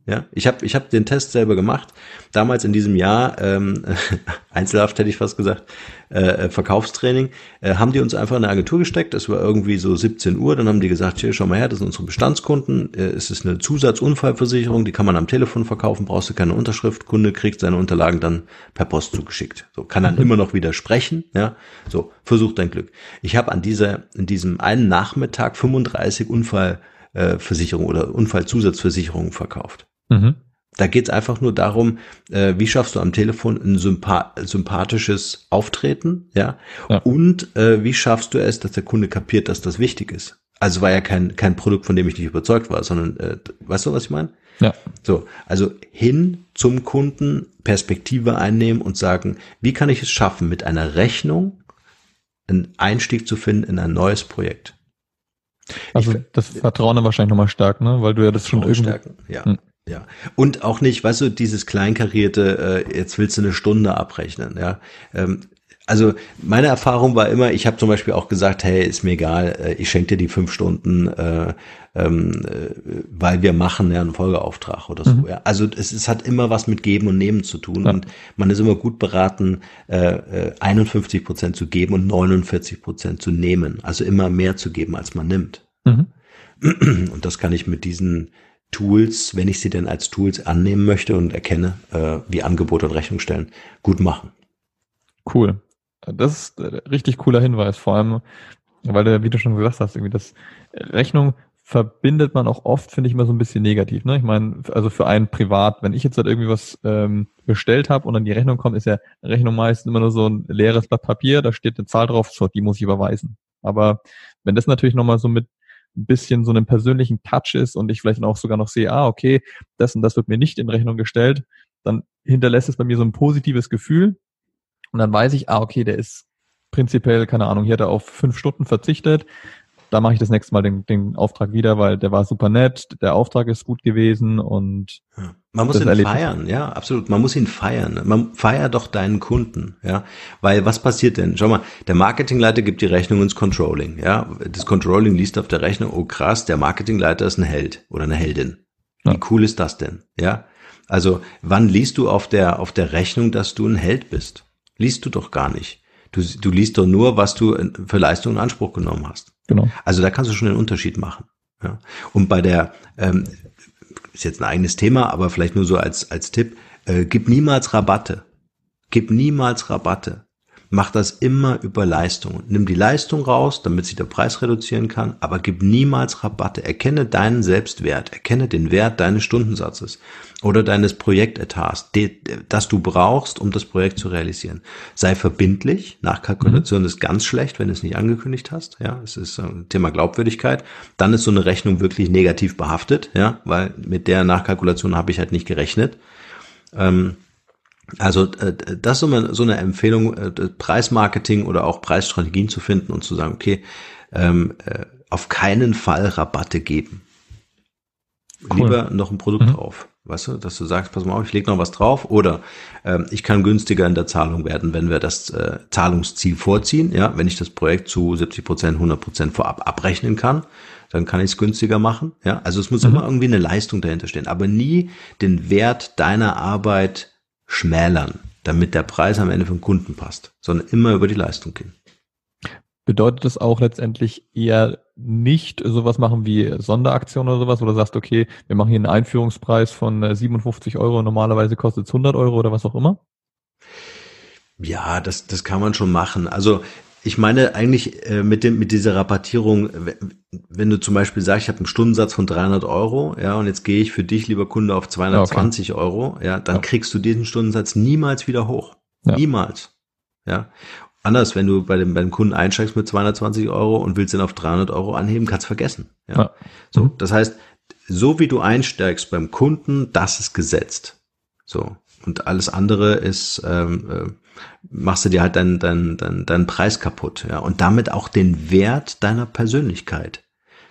Ja, ich habe ich hab den Test selber gemacht. Damals in diesem Jahr, ähm, (laughs) Einzelhaft hätte ich fast gesagt, äh, äh, Verkaufstraining, äh, haben die uns einfach in eine Agentur gesteckt. Es war irgendwie so 17 Uhr. Dann haben die gesagt, hier, schau mal her, das sind unsere Bestandskunden. Äh, es ist eine Zusatzunfallversicherung, die kann man am Telefon verkaufen, brauchst du keine Unterschrift. Kunde kriegt seine Unterlagen dann per Post zugeschickt. So kann dann mhm. immer noch widersprechen. Ja, so versuch dein Glück. Ich habe an dieser in diesem einen Nachmittag 35 Unfallversicherung oder Unfallzusatzversicherungen verkauft. Mhm. Da geht es einfach nur darum, äh, wie schaffst du am Telefon ein sympath sympathisches Auftreten, ja? ja. Und äh, wie schaffst du es, dass der Kunde kapiert, dass das wichtig ist. Also war ja kein, kein Produkt, von dem ich nicht überzeugt war, sondern äh, weißt du, was ich meine? Ja. So, also hin zum Kunden, Perspektive einnehmen und sagen, wie kann ich es schaffen, mit einer Rechnung einen Einstieg zu finden in ein neues Projekt. Also ich, das Vertrauen dann wahrscheinlich nochmal stärken, ne? weil du ja das schon irgendwie. Stärken, ja. Hm. Ja. Und auch nicht, weißt du, dieses kleinkarierte, äh, jetzt willst du eine Stunde abrechnen, ja. Ähm, also meine Erfahrung war immer, ich habe zum Beispiel auch gesagt, hey, ist mir egal, äh, ich schenke dir die fünf Stunden, äh, ähm, äh, weil wir machen ja einen Folgeauftrag oder so. Mhm. Ja. Also es, es hat immer was mit Geben und Nehmen zu tun ja. und man ist immer gut beraten, äh, 51 äh, Prozent zu geben und 49 Prozent zu nehmen. Also immer mehr zu geben, als man nimmt. Mhm. Und das kann ich mit diesen Tools, wenn ich sie denn als Tools annehmen möchte und erkenne, äh, wie Angebote und Rechnung stellen, gut machen. Cool. Das ist ein richtig cooler Hinweis, vor allem, weil du, wie du schon gesagt hast, irgendwie das Rechnung verbindet man auch oft, finde ich, immer so ein bisschen negativ. Ne? Ich meine, also für einen privat, wenn ich jetzt halt irgendwie was ähm, bestellt habe und dann die Rechnung kommt, ist ja Rechnung meistens immer nur so ein leeres Blatt Papier, da steht eine Zahl drauf, so, die muss ich überweisen. Aber wenn das natürlich nochmal so mit ein bisschen so einen persönlichen Touch ist und ich vielleicht auch sogar noch sehe, ah, okay, das und das wird mir nicht in Rechnung gestellt, dann hinterlässt es bei mir so ein positives Gefühl und dann weiß ich, ah, okay, der ist prinzipiell, keine Ahnung, hier hat er auf fünf Stunden verzichtet, da mache ich das nächste Mal den, den Auftrag wieder, weil der war super nett, der Auftrag ist gut gewesen und ja. man muss ihn feiern, ja, absolut. Man muss ihn feiern. Man feiert doch deinen Kunden, ja, weil was passiert denn? Schau mal, der Marketingleiter gibt die Rechnung ins Controlling, ja. Das Controlling liest auf der Rechnung, oh krass, der Marketingleiter ist ein Held oder eine Heldin. Wie ja. cool ist das denn, ja? Also wann liest du auf der auf der Rechnung, dass du ein Held bist? Liest du doch gar nicht. Du, du liest doch nur, was du für Leistungen in Anspruch genommen hast. Genau. Also da kannst du schon einen Unterschied machen. Ja. Und bei der, ähm, ist jetzt ein eigenes Thema, aber vielleicht nur so als, als Tipp, äh, gib niemals Rabatte. Gib niemals Rabatte mach das immer über Leistung. Nimm die Leistung raus, damit sich der Preis reduzieren kann, aber gib niemals Rabatte. Erkenne deinen Selbstwert, erkenne den Wert deines Stundensatzes oder deines Projektetats, das du brauchst, um das Projekt zu realisieren. Sei verbindlich. Nachkalkulation mhm. ist ganz schlecht, wenn du es nicht angekündigt hast. Ja, es ist ein Thema Glaubwürdigkeit. Dann ist so eine Rechnung wirklich negativ behaftet, ja, weil mit der Nachkalkulation habe ich halt nicht gerechnet. Ähm, also äh, das ist so eine, Empfehlung, äh, Preismarketing oder auch Preisstrategien zu finden und zu sagen, okay, ähm, äh, auf keinen Fall Rabatte geben. Cool. Lieber noch ein Produkt mhm. drauf. Weißt du, dass du sagst, pass mal auf, ich lege noch was drauf oder ähm, ich kann günstiger in der Zahlung werden, wenn wir das äh, Zahlungsziel vorziehen. Ja, wenn ich das Projekt zu 70 Prozent, 100 Prozent vorab abrechnen kann, dann kann ich es günstiger machen. Ja, also es muss mhm. immer irgendwie eine Leistung dahinter stehen, aber nie den Wert deiner Arbeit schmälern, damit der Preis am Ende für den Kunden passt, sondern immer über die Leistung gehen. Bedeutet das auch letztendlich eher nicht sowas machen wie Sonderaktionen oder sowas, wo du sagst, okay, wir machen hier einen Einführungspreis von 57 äh, Euro, normalerweise kostet es 100 Euro oder was auch immer? Ja, das, das kann man schon machen. Also ich meine eigentlich äh, mit dem mit dieser Rabattierung, wenn du zum Beispiel sagst, ich habe einen Stundensatz von 300 Euro, ja, und jetzt gehe ich für dich, lieber Kunde, auf 220 okay. Euro, ja, dann ja. kriegst du diesen Stundensatz niemals wieder hoch, ja. niemals, ja. Anders, wenn du bei dem, bei dem Kunden einsteigst mit 220 Euro und willst ihn auf 300 Euro anheben, kannst vergessen. Ja. ja. So, mhm. das heißt, so wie du einsteigst beim Kunden, das ist gesetzt. So und alles andere ist ähm, äh, machst du dir halt deinen dein, dein, dein Preis kaputt, ja, und damit auch den Wert deiner Persönlichkeit.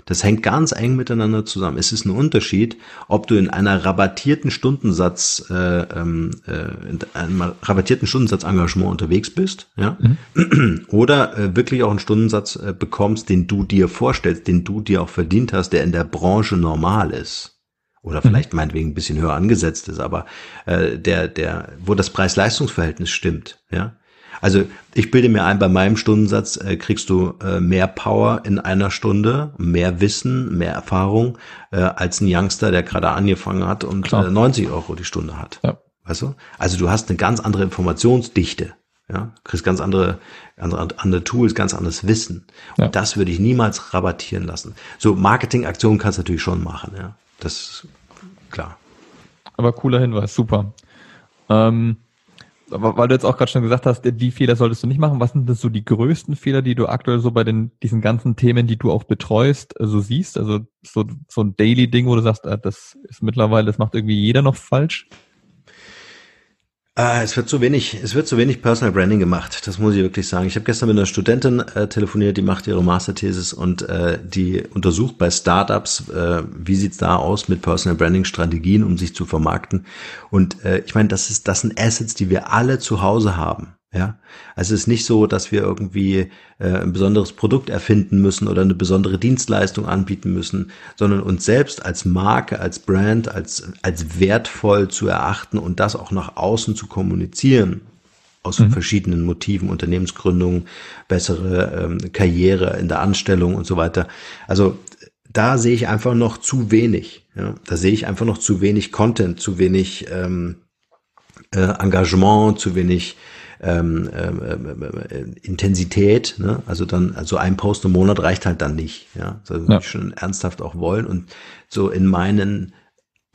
Das hängt ganz eng miteinander zusammen. Es ist ein Unterschied, ob du in einer rabattierten Stundensatz, äh, ähm, äh, in einem rabattierten Stundensatzengagement unterwegs bist, ja, mhm. (clears throat) oder äh, wirklich auch einen Stundensatz äh, bekommst, den du dir vorstellst, den du dir auch verdient hast, der in der Branche normal ist oder vielleicht meinetwegen ein bisschen höher angesetzt ist, aber äh, der, der, wo das Preis-Leistungs-Verhältnis stimmt, ja. Also ich bilde mir ein, bei meinem Stundensatz äh, kriegst du äh, mehr Power in einer Stunde, mehr Wissen, mehr Erfahrung äh, als ein Youngster, der gerade angefangen hat und äh, 90 Euro die Stunde hat. Ja. Weißt du? Also du hast eine ganz andere Informationsdichte. Ja, kriegst ganz andere, andere, andere Tools, ganz anderes Wissen. Und das würde ich niemals rabattieren lassen. So Marketingaktionen kannst du natürlich schon machen, ja. Das klar. Aber cooler Hinweis, super. Ähm, weil du jetzt auch gerade schon gesagt hast, die Fehler solltest du nicht machen. Was sind denn so die größten Fehler, die du aktuell so bei den diesen ganzen Themen, die du auch betreust, so also siehst? Also so, so ein Daily-Ding, wo du sagst, ah, das ist mittlerweile, das macht irgendwie jeder noch falsch? Äh, es wird zu wenig, es wird zu wenig Personal Branding gemacht. Das muss ich wirklich sagen. Ich habe gestern mit einer Studentin äh, telefoniert, die macht ihre Masterthesis und äh, die untersucht bei Startups, äh, wie sieht's da aus mit Personal Branding Strategien, um sich zu vermarkten. Und äh, ich meine, das ist, das sind Assets, die wir alle zu Hause haben. Ja, also es ist nicht so, dass wir irgendwie äh, ein besonderes Produkt erfinden müssen oder eine besondere Dienstleistung anbieten müssen, sondern uns selbst als Marke, als Brand, als, als wertvoll zu erachten und das auch nach außen zu kommunizieren aus mhm. verschiedenen Motiven, Unternehmensgründung, bessere ähm, Karriere in der Anstellung und so weiter. Also da sehe ich einfach noch zu wenig. Ja? Da sehe ich einfach noch zu wenig Content, zu wenig ähm, äh, Engagement, zu wenig ähm, ähm, äh, Intensität. Ne? Also dann, also ein Post im Monat reicht halt dann nicht. Ja, also ja. schon ernsthaft auch wollen und so in meinen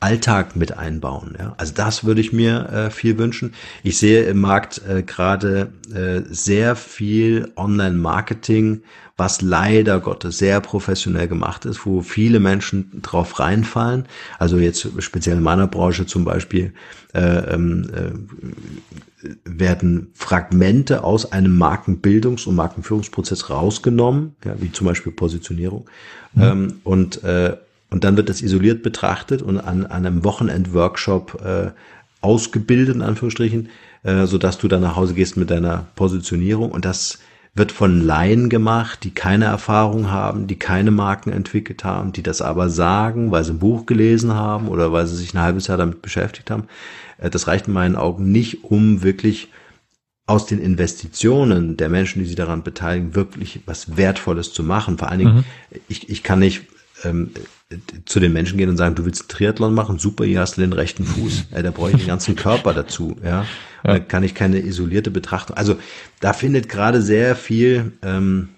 Alltag mit einbauen. Ja? Also das würde ich mir äh, viel wünschen. Ich sehe im Markt äh, gerade äh, sehr viel Online-Marketing, was leider Gottes sehr professionell gemacht ist, wo viele Menschen drauf reinfallen. Also jetzt speziell in meiner Branche zum Beispiel äh, ähm, äh, werden Fragmente aus einem Markenbildungs- und Markenführungsprozess rausgenommen, ja, wie zum Beispiel Positionierung. Mhm. Ähm, und äh, und dann wird das isoliert betrachtet und an, an einem Wochenend-Workshop äh, ausgebildet, in Anführungsstrichen, äh, sodass du dann nach Hause gehst mit deiner Positionierung. Und das wird von Laien gemacht, die keine Erfahrung haben, die keine Marken entwickelt haben, die das aber sagen, weil sie ein Buch gelesen haben oder weil sie sich ein halbes Jahr damit beschäftigt haben. Äh, das reicht in meinen Augen nicht, um wirklich aus den Investitionen der Menschen, die sich daran beteiligen, wirklich was Wertvolles zu machen. Vor allen Dingen, mhm. ich, ich kann nicht ähm, zu den Menschen gehen und sagen, du willst Triathlon machen, super, hier hast du den rechten Fuß. (laughs) Ja, da brauche ich den ganzen Körper dazu. Ja, ja. da kann ich keine isolierte Betrachtung. Also da findet gerade sehr viel, ähm,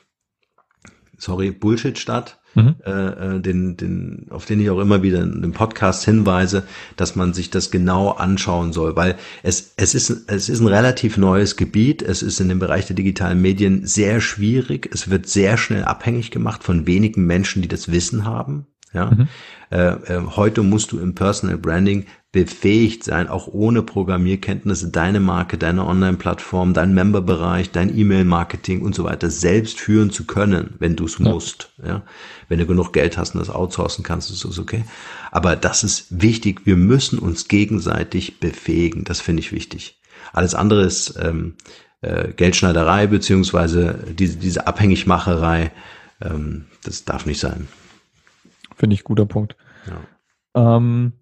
sorry, Bullshit statt. Mhm. Äh, äh, den, den, auf den ich auch immer wieder in dem Podcast hinweise, dass man sich das genau anschauen soll, weil es, es, ist, es ist ein relativ neues Gebiet, es ist in dem Bereich der digitalen Medien sehr schwierig, es wird sehr schnell abhängig gemacht von wenigen Menschen, die das Wissen haben. Ja? Mhm. Äh, äh, heute musst du im Personal Branding befähigt sein, auch ohne Programmierkenntnisse, deine Marke, deine Online-Plattform, dein Memberbereich, dein E-Mail-Marketing und so weiter selbst führen zu können, wenn du es ja. musst. Ja? Wenn du genug Geld hast und das outsourcen kannst, ist es okay. Aber das ist wichtig. Wir müssen uns gegenseitig befähigen. Das finde ich wichtig. Alles andere ist ähm, äh, Geldschneiderei beziehungsweise diese, diese Abhängigmacherei. Ähm, das darf nicht sein. Finde ich guter Punkt. Ja. Ähm,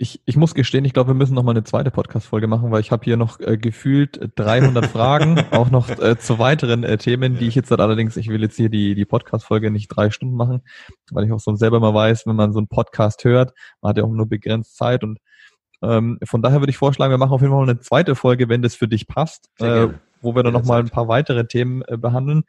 ich, ich muss gestehen, ich glaube, wir müssen noch mal eine zweite Podcast-Folge machen, weil ich habe hier noch äh, gefühlt 300 (laughs) Fragen, auch noch äh, zu weiteren äh, Themen, die ich jetzt dann allerdings, ich will jetzt hier die, die Podcast-Folge nicht drei Stunden machen, weil ich auch so selber mal weiß, wenn man so einen Podcast hört, man hat ja auch nur begrenzt Zeit und ähm, von daher würde ich vorschlagen, wir machen auf jeden Fall eine zweite Folge, wenn das für dich passt, äh, wo wir dann nochmal ein paar weitere Themen äh, behandeln.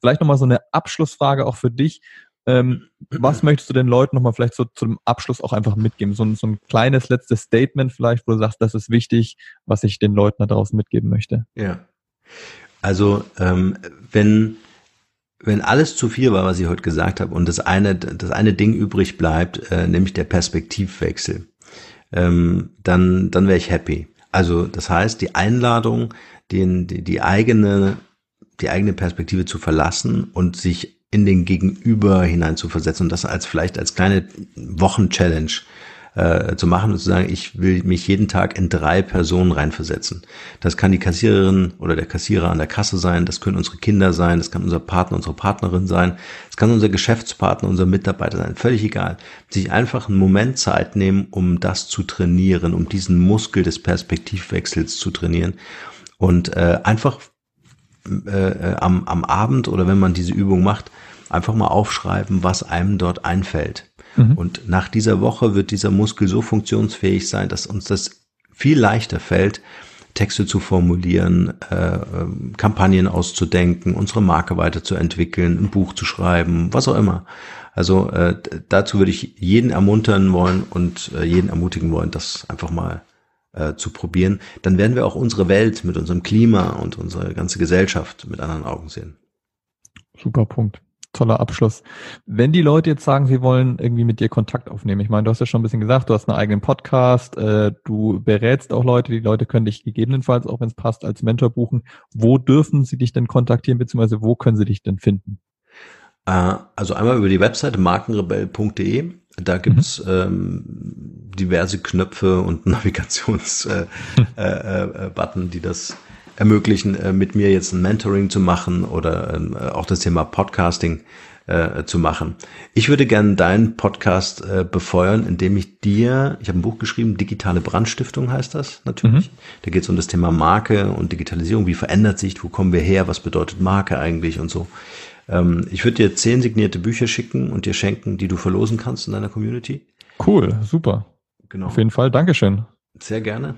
Vielleicht nochmal so eine Abschlussfrage auch für dich. Ähm, was möchtest du den Leuten nochmal vielleicht so zum Abschluss auch einfach mitgeben? So ein, so ein kleines letztes Statement vielleicht, wo du sagst, das ist wichtig, was ich den Leuten da draußen mitgeben möchte. Ja. Also ähm, wenn wenn alles zu viel war, was ich heute gesagt habe, und das eine, das eine Ding übrig bleibt, äh, nämlich der Perspektivwechsel, ähm, dann, dann wäre ich happy. Also das heißt, die Einladung, den, die, die eigene, die eigene Perspektive zu verlassen und sich in den Gegenüber hinein zu versetzen und das als vielleicht als kleine Wochenchallenge äh, zu machen und zu sagen, ich will mich jeden Tag in drei Personen reinversetzen. Das kann die Kassiererin oder der Kassierer an der Kasse sein, das können unsere Kinder sein, das kann unser Partner, unsere Partnerin sein, das kann unser Geschäftspartner, unser Mitarbeiter sein, völlig egal. Sich einfach einen Moment Zeit nehmen, um das zu trainieren, um diesen Muskel des Perspektivwechsels zu trainieren und äh, einfach äh, äh am, am Abend oder wenn man diese Übung macht, einfach mal aufschreiben, was einem dort einfällt. Mhm. Und nach dieser Woche wird dieser Muskel so funktionsfähig sein, dass uns das viel leichter fällt, Texte zu formulieren, äh, ähm, Kampagnen auszudenken, unsere Marke weiterzuentwickeln, ein Buch zu schreiben, was auch immer. Also äh, dazu würde ich jeden ermuntern wollen und äh, jeden ermutigen wollen, das einfach mal äh, zu probieren. Dann werden wir auch unsere Welt mit unserem Klima und unsere ganze Gesellschaft mit anderen Augen sehen. Super Punkt toller Abschluss. Wenn die Leute jetzt sagen, sie wollen irgendwie mit dir Kontakt aufnehmen, ich meine, du hast ja schon ein bisschen gesagt, du hast einen eigenen Podcast, äh, du berätst auch Leute, die Leute können dich gegebenenfalls, auch wenn es passt, als Mentor buchen. Wo dürfen sie dich denn kontaktieren, beziehungsweise wo können sie dich denn finden? Äh, also einmal über die Webseite markenrebell.de. Da gibt's mhm. ähm, diverse Knöpfe und (laughs) Navigations-Button, äh, äh, äh, die das ermöglichen, äh, mit mir jetzt ein Mentoring zu machen oder ähm, äh, auch das Thema Podcasting äh, zu machen. Ich würde gerne deinen Podcast befeuern, indem ich dir, ich habe ein Buch geschrieben, Digitale Brandstiftung heißt das natürlich. Mhm. Da geht es um das Thema Marke und Digitalisierung. Wie verändert sich, wo kommen wir her, was bedeutet Marke eigentlich und so. Ähm, ich würde dir zehn signierte Bücher schicken und dir schenken, die du verlosen kannst in deiner Community. Cool, super. Genau. Auf jeden Fall, Dankeschön. Sehr gerne.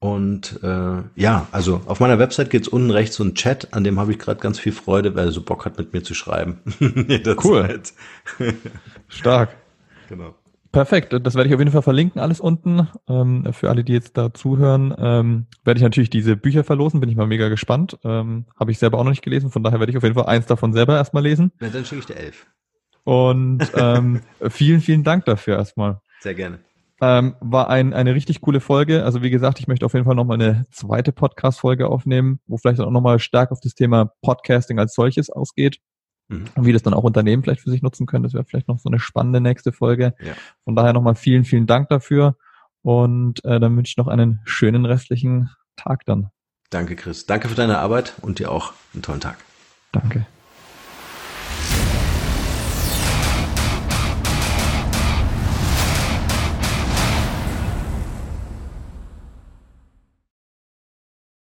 Und äh, ja, also auf meiner Website geht's unten rechts so ein Chat, an dem habe ich gerade ganz viel Freude, weil er so Bock hat, mit mir zu schreiben. (laughs) cool. (laughs) Stark. Genau. Perfekt, das werde ich auf jeden Fall verlinken, alles unten. Ähm, für alle, die jetzt da zuhören, ähm, werde ich natürlich diese Bücher verlosen, bin ich mal mega gespannt. Ähm, habe ich selber auch noch nicht gelesen, von daher werde ich auf jeden Fall eins davon selber erstmal lesen. Ja, dann schicke ich dir elf. Und ähm, (laughs) vielen, vielen Dank dafür erstmal. Sehr gerne. Ähm, war ein, eine richtig coole Folge. Also wie gesagt, ich möchte auf jeden Fall nochmal eine zweite Podcast-Folge aufnehmen, wo vielleicht auch nochmal stark auf das Thema Podcasting als solches ausgeht. Mhm. Und wie das dann auch Unternehmen vielleicht für sich nutzen können. Das wäre vielleicht noch so eine spannende nächste Folge. Ja. Von daher nochmal vielen, vielen Dank dafür. Und äh, dann wünsche ich noch einen schönen restlichen Tag dann. Danke, Chris. Danke für deine Arbeit und dir auch einen tollen Tag. Danke.